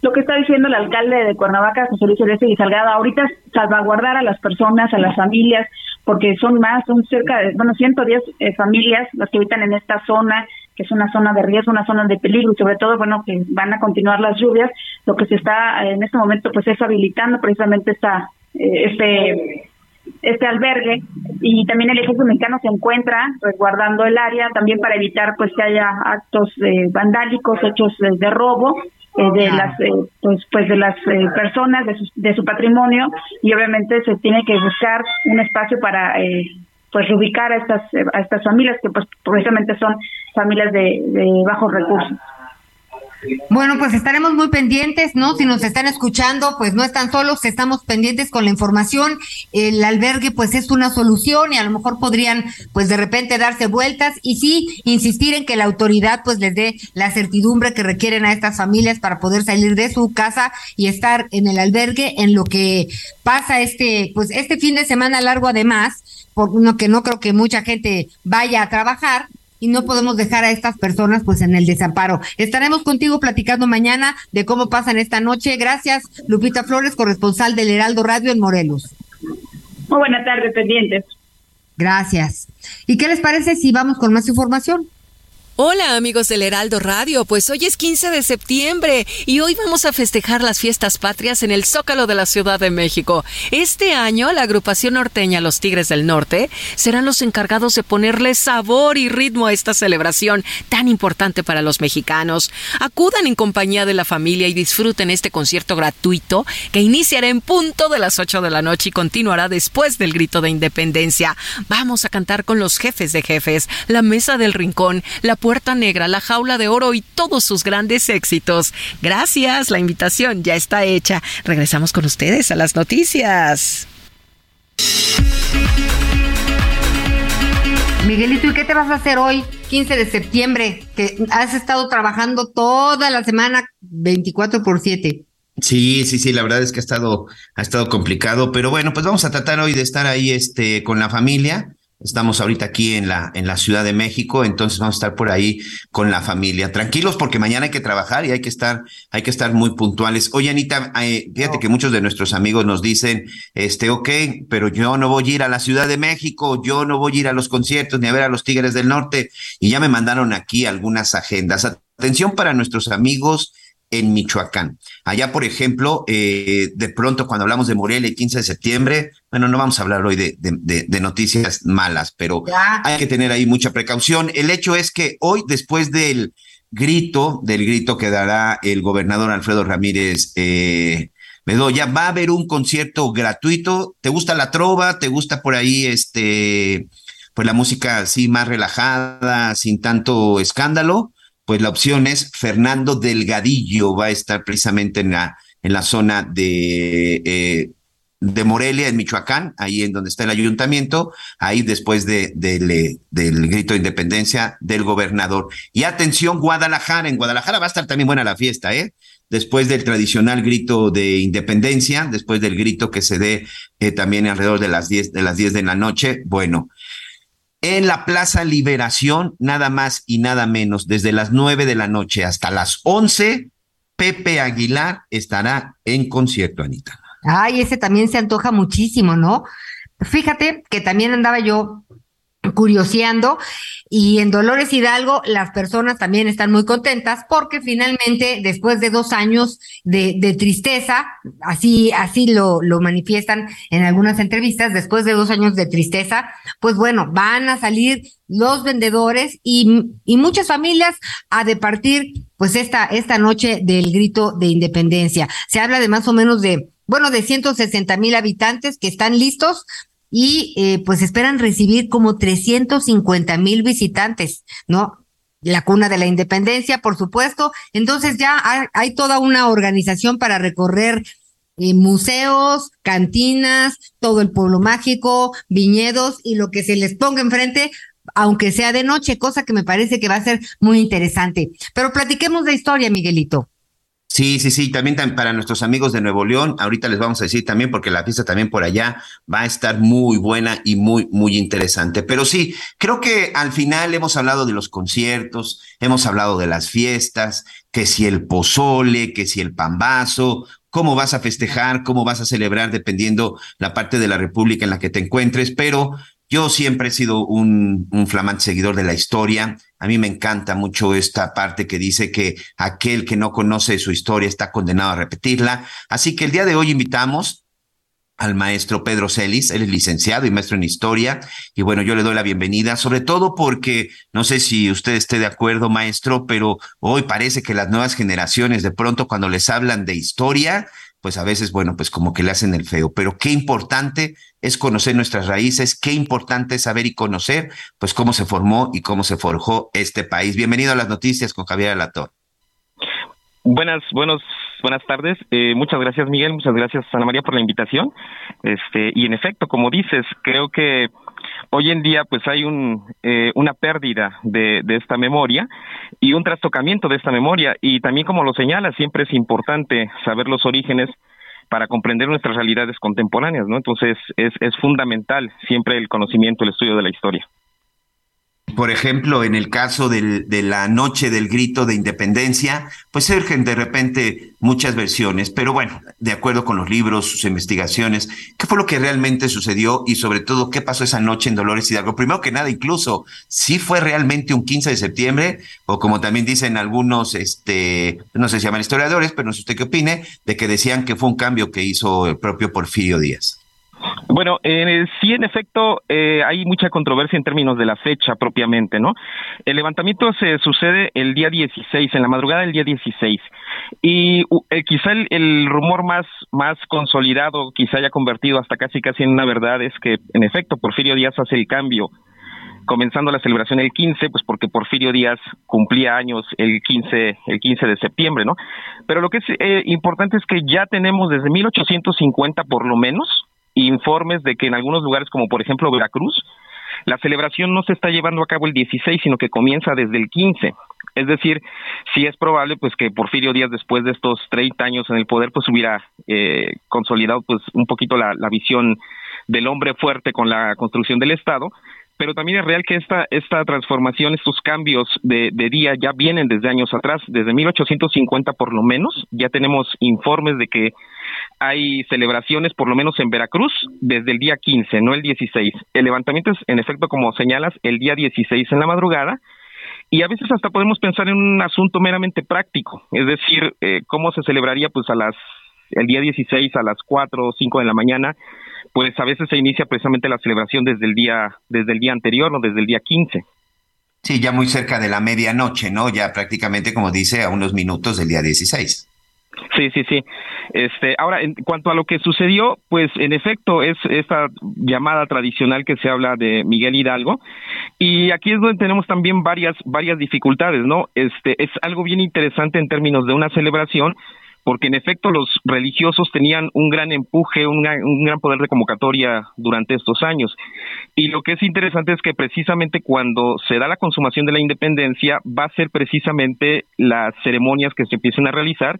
Lo que está diciendo el alcalde de Cuernavaca, José Luis Celeste y Salgado, ahorita salvaguardar a las personas, a las familias, porque son más, son cerca de, bueno, 110 eh, familias las que habitan en esta zona, que es una zona de riesgo, una zona de peligro y sobre todo, bueno, que van a continuar las lluvias. Lo que se está en este momento pues es habilitando precisamente esta, eh, este este albergue y también el ejército mexicano se encuentra resguardando el área también para evitar pues que haya actos eh, vandálicos, hechos de robo eh, de las eh, pues pues de las eh, personas de su, de su patrimonio y obviamente se tiene que buscar un espacio para pues reubicar a estas a estas familias que pues precisamente son familias de, de bajos recursos.
Bueno, pues estaremos muy pendientes, ¿no? Si nos están escuchando, pues no están solos, estamos pendientes con la información. El albergue, pues es una solución y a lo mejor podrían, pues de repente darse vueltas y sí insistir en que la autoridad, pues les dé la certidumbre que requieren a estas familias para poder salir de su casa y estar en el albergue en lo que pasa este, pues este fin de semana largo además, por lo que no creo que mucha gente vaya a trabajar, y no podemos dejar a estas personas pues en el desamparo. Estaremos contigo platicando mañana de cómo pasan esta noche. Gracias, Lupita Flores, corresponsal del Heraldo Radio en Morelos.
Muy buena tarde, pendientes.
Gracias. ¿Y qué les parece si vamos con más información?
Hola amigos del Heraldo Radio, pues hoy es 15 de septiembre y hoy vamos a festejar las fiestas patrias en el Zócalo de la Ciudad de México. Este año la agrupación norteña Los Tigres del Norte serán los encargados de ponerle sabor y ritmo a esta celebración tan importante para los mexicanos. Acudan en compañía de la familia y disfruten este concierto gratuito que iniciará en punto de las 8 de la noche y continuará después del grito de independencia. Vamos a cantar con los jefes de jefes, la mesa del rincón, la Puerta Negra, La Jaula de Oro y todos sus grandes éxitos. Gracias, la invitación ya está hecha. Regresamos con ustedes a las noticias.
Miguelito, ¿y qué te vas a hacer hoy, 15 de septiembre? Que has estado trabajando toda la semana 24 por 7.
Sí, sí, sí, la verdad es que ha estado, ha estado complicado, pero bueno, pues vamos a tratar hoy de estar ahí este, con la familia. Estamos ahorita aquí en la, en la Ciudad de México, entonces vamos a estar por ahí con la familia. Tranquilos porque mañana hay que trabajar y hay que estar, hay que estar muy puntuales. Oye, Anita, eh, fíjate que muchos de nuestros amigos nos dicen, este, ok, pero yo no voy a ir a la Ciudad de México, yo no voy a ir a los conciertos ni a ver a los Tigres del Norte. Y ya me mandaron aquí algunas agendas. Atención para nuestros amigos en Michoacán. Allá, por ejemplo, eh, de pronto cuando hablamos de Morelia el 15 de septiembre, bueno, no vamos a hablar hoy de, de, noticias malas, pero hay que tener ahí mucha precaución. El hecho es que hoy, después del grito, del grito que dará el gobernador Alfredo Ramírez eh, Bedoya, va a haber un concierto gratuito. ¿Te gusta la trova? ¿Te gusta por ahí este, pues la música así más relajada, sin tanto escándalo? Pues la opción es Fernando Delgadillo, va a estar precisamente en la, en la zona de, eh, de Morelia, en Michoacán, ahí en donde está el ayuntamiento, ahí después de, del grito de independencia del gobernador. Y atención, Guadalajara, en Guadalajara va a estar también buena la fiesta, ¿eh? Después del tradicional grito de independencia, después del grito que se dé eh, también alrededor de las 10 de las 10 de la noche, bueno, en la Plaza Liberación, nada más y nada menos, desde las nueve de la noche hasta las once, Pepe Aguilar estará en concierto, Anita.
Ay, ese también se antoja muchísimo, ¿no? Fíjate que también andaba yo curioseando y en Dolores Hidalgo las personas también están muy contentas porque finalmente después de dos años de, tristeza, así, así lo, lo manifiestan en algunas entrevistas, después de dos años de tristeza, pues bueno, van a salir los vendedores y, y muchas familias a departir pues esta, esta noche del grito de independencia. Se habla de más o menos de bueno, de 160 mil habitantes que están listos y eh, pues esperan recibir como 350 mil visitantes, ¿no? La cuna de la independencia, por supuesto. Entonces ya hay, toda una organización para recorrer eh, museos, cantinas, todo el pueblo mágico, viñedos y lo que se les ponga enfrente, aunque sea de noche, cosa que me parece que va a ser muy interesante. Pero platiquemos de historia, Miguelito.
Sí, sí, sí, también para nuestros amigos de Nuevo León, ahorita les vamos a decir también porque la fiesta también por allá va a estar muy buena y muy, muy interesante. Pero sí, creo que al final hemos hablado de los conciertos, hemos hablado de las fiestas, que si el pozole, que si el pambazo, cómo vas a festejar, cómo vas a celebrar, dependiendo la parte de la República en la que te encuentres, pero yo siempre he sido un, un, flamante seguidor de la historia. A mí me encanta mucho esta parte que dice que aquel que no conoce su historia está condenado a repetirla. Así que el día de hoy invitamos al maestro Pedro Celis, él es licenciado y maestro en historia, y bueno, yo le doy la bienvenida, sobre todo porque no sé si usted esté de acuerdo, maestro, pero hoy parece que las nuevas generaciones de pronto cuando les hablan de historia, pues a veces, bueno, pues como que le hacen el feo, pero qué importante es conocer nuestras raíces, qué importante es saber y conocer, pues cómo se formó y cómo se forjó este país. Bienvenido a las noticias con Javier Alator.
Buenas, buenos, buenas tardes. Eh, muchas gracias, Miguel. Muchas gracias, Ana María, por la invitación. Este, y en efecto, como dices, creo que hoy en día pues hay un, eh, una pérdida de, de, esta memoria y un trastocamiento de esta memoria y también como lo señala siempre es importante saber los orígenes para comprender nuestras realidades contemporáneas, ¿no? Entonces es, es fundamental siempre el conocimiento, el estudio de la historia.
Por ejemplo, en el caso de la noche del grito de independencia, pues surgen de repente muchas versiones, pero bueno, de acuerdo con los libros, sus investigaciones, ¿qué fue lo que realmente sucedió y sobre todo qué pasó esa noche en Dolores Hidalgo? Primero que nada, incluso, si fue realmente un 15 de septiembre o como también dicen algunos, este, no sé si llaman historiadores, pero no sé usted qué opine, de que decían que fue un cambio que hizo el propio Porfirio Díaz.
Bueno, eh, sí, en efecto, eh, hay mucha controversia en términos de la fecha propiamente, ¿no? El levantamiento se sucede el día 16, en la madrugada del día 16. Y eh, quizá el, rumor más, más consolidado, quizá haya convertido hasta casi casi en una verdad, es que, en efecto, Porfirio Díaz hace el cambio comenzando la celebración el 15, pues porque Porfirio Díaz cumplía años el 15, el 15 de septiembre, ¿no? Pero lo que es eh, importante es que ya tenemos desde 1850 por lo menos informes de que en algunos lugares, como por ejemplo Veracruz, la celebración no se está llevando a cabo el 16, sino que comienza desde el 15. Es decir, sí es probable pues que Porfirio Díaz después de estos 30 años en el poder pues hubiera eh, consolidado pues un poquito la, la visión del hombre fuerte con la construcción del Estado, pero también es real que esta, esta transformación, estos cambios de, día ya vienen desde años atrás, desde 1850 por lo menos, ya tenemos informes de que hay celebraciones, por lo menos en Veracruz, desde el día 15, no el 16. El levantamiento es, en efecto, como señalas, el día 16 en la madrugada, y a veces hasta podemos pensar en un asunto meramente práctico, es decir, eh, cómo se celebraría pues a las el día 16 a las 4 o 5 de la mañana, pues a veces se inicia precisamente la celebración desde el día desde el día anterior o desde el día 15.
Sí, ya muy cerca de la medianoche, ¿no? Ya prácticamente, como dice, a unos minutos del día 16.
Sí, sí, sí. Este, ahora, en cuanto a lo que sucedió, pues en efecto es esta llamada tradicional que se habla de Miguel Hidalgo y aquí es donde tenemos también varias varias dificultades, ¿no? Este es algo bien interesante en términos de una celebración porque en efecto los religiosos tenían un gran empuje, un, gran poder de convocatoria durante estos años. Y lo que es interesante es que precisamente cuando se da la consumación de la independencia va a ser precisamente las ceremonias que se empiecen a realizar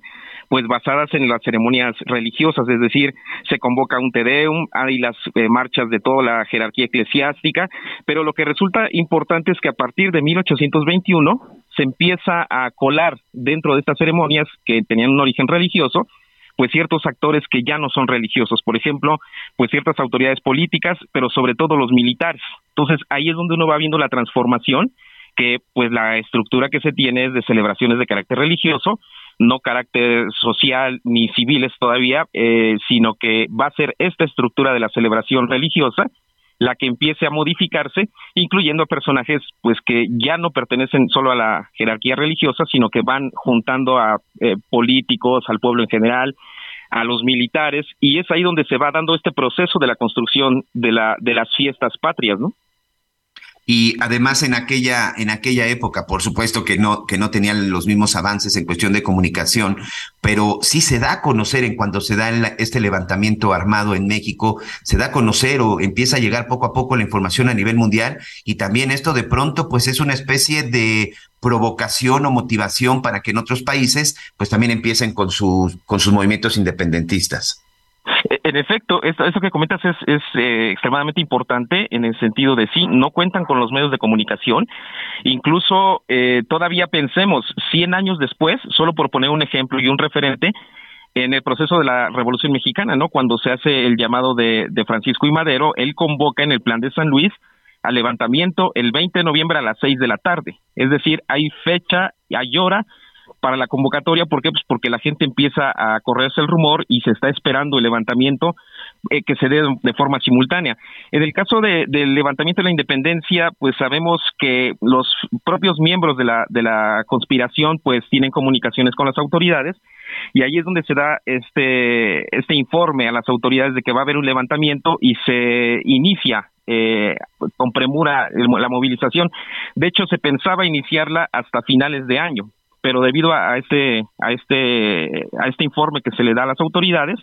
pues basadas en las ceremonias religiosas, es decir, se convoca un Te Deum, hay las eh, marchas de toda la jerarquía eclesiástica, pero lo que resulta importante es que a partir de 1821 se empieza a colar dentro de estas ceremonias que tenían un origen religioso, pues ciertos actores que ya no son religiosos, por ejemplo, pues ciertas autoridades políticas, pero sobre todo los militares. Entonces, ahí es donde uno va viendo la transformación que pues la estructura que se tiene es de celebraciones de carácter religioso, no carácter social ni civiles todavía, eh, sino que va a ser esta estructura de la celebración religiosa la que empiece a modificarse, incluyendo personajes pues que ya no pertenecen solo a la jerarquía religiosa, sino que van juntando a eh, políticos, al pueblo en general, a los militares, y es ahí donde se va dando este proceso de la construcción de la de las fiestas patrias, ¿no?
Y además en aquella en aquella época por supuesto que no que no tenían los mismos avances en cuestión de comunicación pero sí se da a conocer en cuanto se da este levantamiento armado en México se da a conocer o empieza a llegar poco a poco la información a nivel mundial y también esto de pronto pues es una especie de provocación o motivación para que en otros países pues también empiecen con sus con sus movimientos independentistas
en efecto, eso, que comentas es, es eh, extremadamente importante en el sentido de sí, no cuentan con los medios de comunicación. Incluso eh, todavía pensemos, 100 años después, solo por poner un ejemplo y un referente, en el proceso de la Revolución Mexicana, ¿no? Cuando se hace el llamado de, Francisco y Madero, él convoca en el plan de San Luis al levantamiento el 20 de noviembre a las 6 de la tarde. Es decir, hay fecha, hay hora, para la convocatoria. ¿Por qué? Pues porque la gente empieza a correrse el rumor y se está esperando el levantamiento eh, que se dé de forma simultánea. En el caso de, del levantamiento de la independencia, pues sabemos que los propios miembros de la, de la conspiración pues tienen comunicaciones con las autoridades y ahí es donde se da este, este informe a las autoridades de que va a haber un levantamiento y se inicia eh, con premura la movilización. De hecho, se pensaba iniciarla hasta finales de año, pero debido a, este a este a este informe que se le da a las autoridades,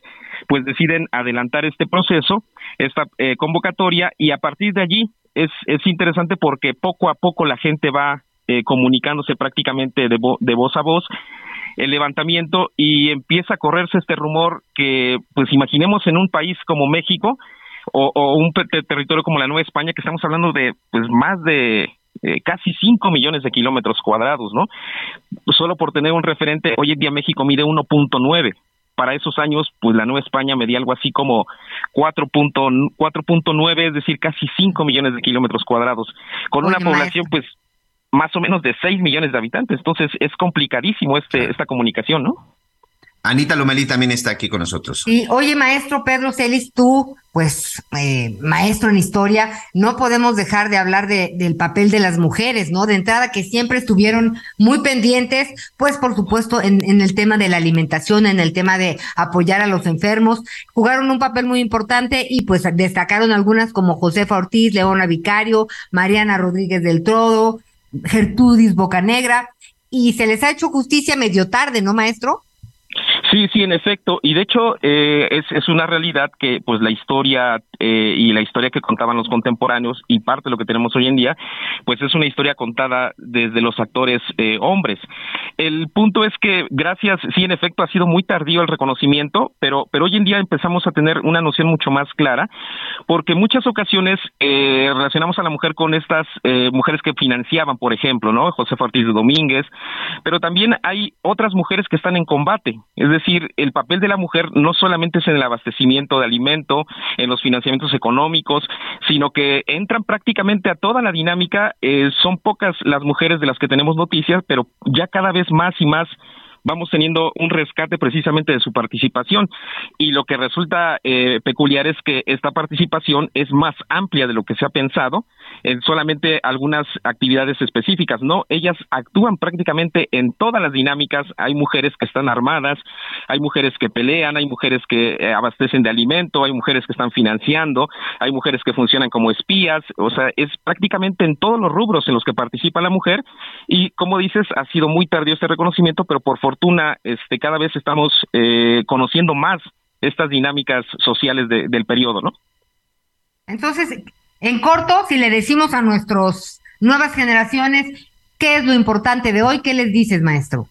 pues deciden adelantar este proceso, esta eh, convocatoria y a partir de allí es es interesante porque poco a poco la gente va eh, comunicándose prácticamente de, de voz a voz el levantamiento y empieza a correrse este rumor que pues imaginemos en un país como México o, un territorio como la Nueva España que estamos hablando de pues más de eh, casi 5 millones de kilómetros cuadrados, ¿no? Solo por tener un referente, hoy en día México mide 1.9. Para esos años, pues la Nueva España medía algo así como 4.9, es decir, casi 5 millones de kilómetros cuadrados, con una población, pues, más o menos de 6 millones de habitantes. Entonces, es complicadísimo este, esta comunicación, ¿no?
Anita Lomelí también está aquí con nosotros.
Sí, oye, maestro Pedro Celis, tú, pues, eh, maestro en historia, no podemos dejar de hablar de, del papel de las mujeres, ¿no? De entrada, que siempre estuvieron muy pendientes, pues, por supuesto, en, en el tema de la alimentación, en el tema de apoyar a los enfermos, jugaron un papel muy importante y, pues, destacaron algunas como Josefa Ortiz, Leona Vicario, Mariana Rodríguez del Trodo, Gertrudis Bocanegra, y se les ha hecho justicia medio tarde, ¿no, maestro?
Sí, sí, en efecto. Y de hecho eh, es, es una realidad que pues la historia eh, y la historia que contaban los contemporáneos y parte de lo que tenemos hoy en día, pues es una historia contada desde los actores eh, hombres. El punto es que gracias, sí, en efecto ha sido muy tardío el reconocimiento, pero, pero hoy en día empezamos a tener una noción mucho más clara, porque muchas ocasiones eh, relacionamos a la mujer con estas eh, mujeres que financiaban, por ejemplo, ¿no? José Ortiz de Domínguez, pero también hay otras mujeres que están en combate, es decir, el papel de la mujer no solamente es en el abastecimiento de alimento, en los financiamientos económicos, sino que entran prácticamente a toda la dinámica. Eh, son pocas las mujeres de las que tenemos noticias, pero ya cada vez más y más vamos teniendo un rescate precisamente de su participación. Y lo que resulta eh, peculiar es que esta participación es más amplia de lo que se ha pensado en solamente algunas actividades específicas, no, ellas actúan prácticamente en todas las dinámicas, hay mujeres que están armadas, hay mujeres que pelean, hay mujeres que eh, abastecen de alimento, hay mujeres que están financiando, hay mujeres que funcionan como espías, o sea, es prácticamente en todos los rubros en los que participa la mujer. Y como dices, ha sido muy tardío este reconocimiento, pero por fortuna este cada vez estamos eh, conociendo más estas dinámicas sociales del periodo, ¿no?
Entonces, en corto, si le decimos a nuestras nuevas generaciones qué es lo importante de hoy, ¿qué les dices, maestro?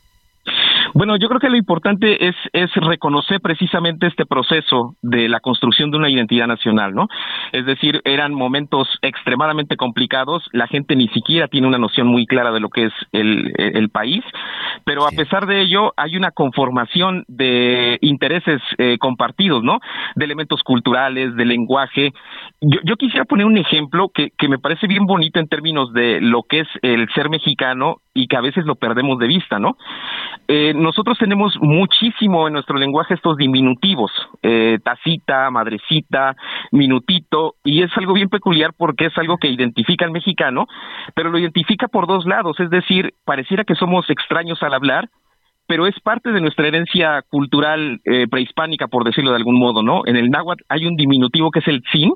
Bueno, yo creo que lo importante es, es reconocer precisamente este proceso de la construcción de una identidad nacional, ¿no? Es decir, eran momentos extremadamente complicados, la gente ni siquiera tiene una noción muy clara de lo que es el, el país, pero a pesar de ello hay una conformación de intereses eh, compartidos, ¿no? De elementos culturales, de lenguaje. Yo, yo quisiera poner un ejemplo que, que me parece bien bonito en términos de lo que es el ser mexicano y que a veces lo perdemos de vista, ¿no? Eh, nosotros tenemos muchísimo en nuestro lenguaje estos diminutivos, eh, tacita, madrecita, minutito, y es algo bien peculiar porque es algo que identifica al mexicano, pero lo identifica por dos lados, es decir, pareciera que somos extraños al hablar, pero es parte de nuestra herencia cultural eh, prehispánica, por decirlo de algún modo, ¿no? En el náhuatl hay un diminutivo que es el sin,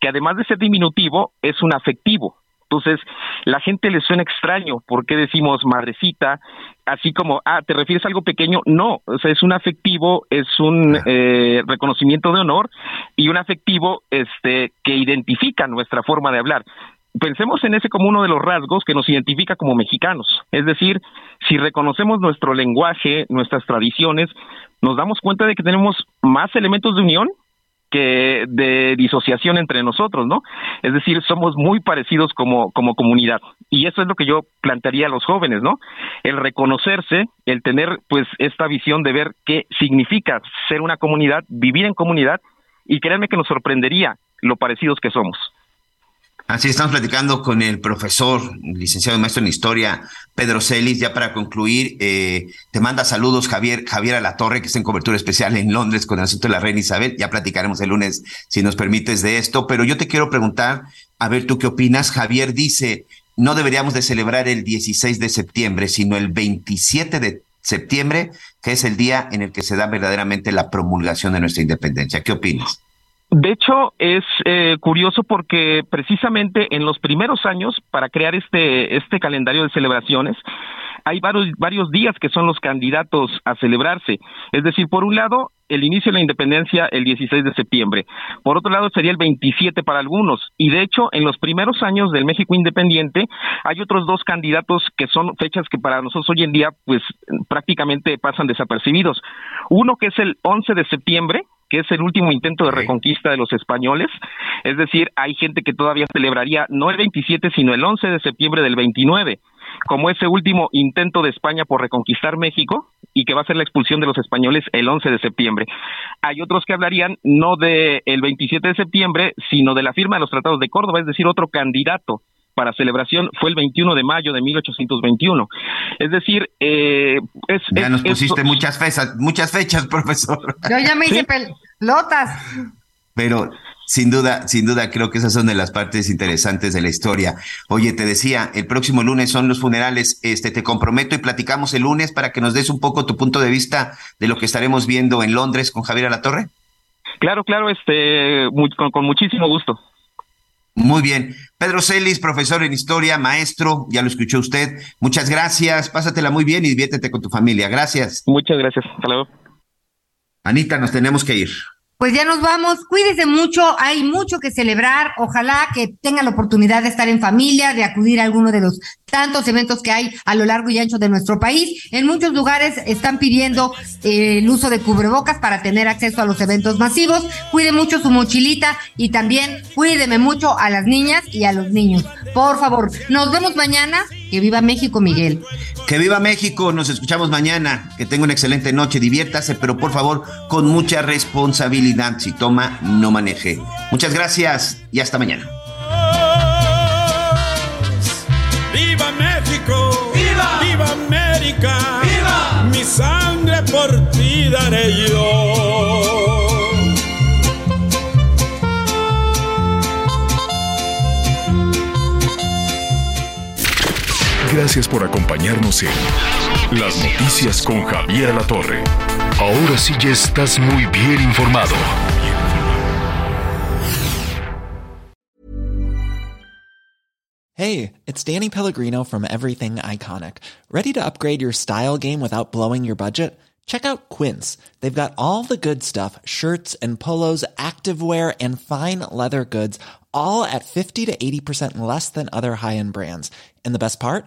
que además de ser diminutivo, es un afectivo. Entonces, la gente le suena extraño, ¿por qué decimos madrecita? Así como, ah, ¿te refieres a algo pequeño? No, o sea, es un afectivo, es un eh, reconocimiento de honor y un afectivo este, que identifica nuestra forma de hablar pensemos en ese como uno de los rasgos que nos identifica como mexicanos. Es decir, si reconocemos nuestro lenguaje, nuestras tradiciones, nos damos cuenta de que tenemos más elementos de unión que de disociación entre nosotros, ¿no? Es decir, somos muy parecidos como, como comunidad. Y eso es lo que yo plantearía a los jóvenes, ¿no? El reconocerse, el tener pues esta visión de ver qué significa ser una comunidad, vivir en comunidad, y créanme que nos sorprendería lo parecidos que somos.
Así estamos platicando con el profesor, licenciado y maestro en historia, Pedro Celis. Ya para concluir, eh, te manda saludos Javier, Javier Alatorre, que está en cobertura especial en Londres con el asunto de la reina Isabel. Ya platicaremos el lunes, si nos permites, de esto. Pero yo te quiero preguntar, a ver tú qué opinas. Javier dice, no deberíamos de celebrar el 16 de septiembre, sino el 27 de septiembre, que es el día en el que se da verdaderamente la promulgación de nuestra independencia. ¿Qué opinas?
De hecho, es eh, curioso porque precisamente en los primeros años, para crear este, este calendario de celebraciones, hay varios, varios días que son los candidatos a celebrarse. Es decir, por un lado, el inicio de la independencia el 16 de septiembre. Por otro lado, sería el 27 para algunos. Y de hecho, en los primeros años del México independiente, hay otros dos candidatos que son fechas que para nosotros hoy en día, pues prácticamente pasan desapercibidos. Uno que es el 11 de septiembre, que es el último intento de reconquista de los españoles. Es decir, hay gente que todavía celebraría no el 27, sino el 11 de septiembre del 29 como ese último intento de España por reconquistar México y que va a ser la expulsión de los españoles el 11 de septiembre. Hay otros que hablarían no del el 27 de septiembre, sino de la firma de los tratados de Córdoba, es decir, otro candidato para celebración fue el 21 de mayo de 1821. Es decir, eh, es,
ya nos pusiste muchas fechas, muchas fechas, profesor.
Yo ya me hice pelotas.
Pero sin duda, sin duda, creo que esas son de las partes interesantes de la historia. Oye, te decía, el próximo lunes son los funerales. Este, te comprometo y platicamos el lunes para que nos des un poco tu punto de vista de lo que estaremos viendo en Londres con Javier Alatorre.
Claro, claro, este, con muchísimo gusto.
Muy bien. Pedro Celis, profesor en historia, maestro, ya lo escuchó usted. Muchas gracias. Pásatela muy bien y diviértete con tu familia. Gracias.
Muchas gracias. Hasta luego.
Anita, nos tenemos que ir.
Pues ya nos vamos, cuídese mucho, hay mucho que celebrar, ojalá que tenga la oportunidad de estar en familia, de acudir a alguno de los tantos eventos que hay a lo largo y ancho de nuestro país. En muchos lugares están pidiendo eh, el uso de cubrebocas para tener acceso a los eventos masivos. Cuide mucho su mochilita y también cuídeme mucho a las niñas y a los niños. Por favor, nos vemos mañana. Que viva México, Miguel.
Que viva México, nos escuchamos mañana. Que tenga una excelente noche, diviértase, pero por favor, con mucha responsabilidad. Si toma, no maneje. Muchas gracias y hasta mañana.
¡Viva México! ¡Viva! ¡Viva América! ¡Viva! Mi sangre por ti daré yo.
Gracias por acompañarnos en Las Noticias con Javier La Torre. Ahora sí ya estás muy bien informado.
Hey, it's Danny Pellegrino from Everything Iconic. Ready to upgrade your style game without blowing your budget? Check out Quince. They've got all the good stuff shirts and polos, activewear, and fine leather goods, all at 50 to 80% less than other high end brands. And the best part?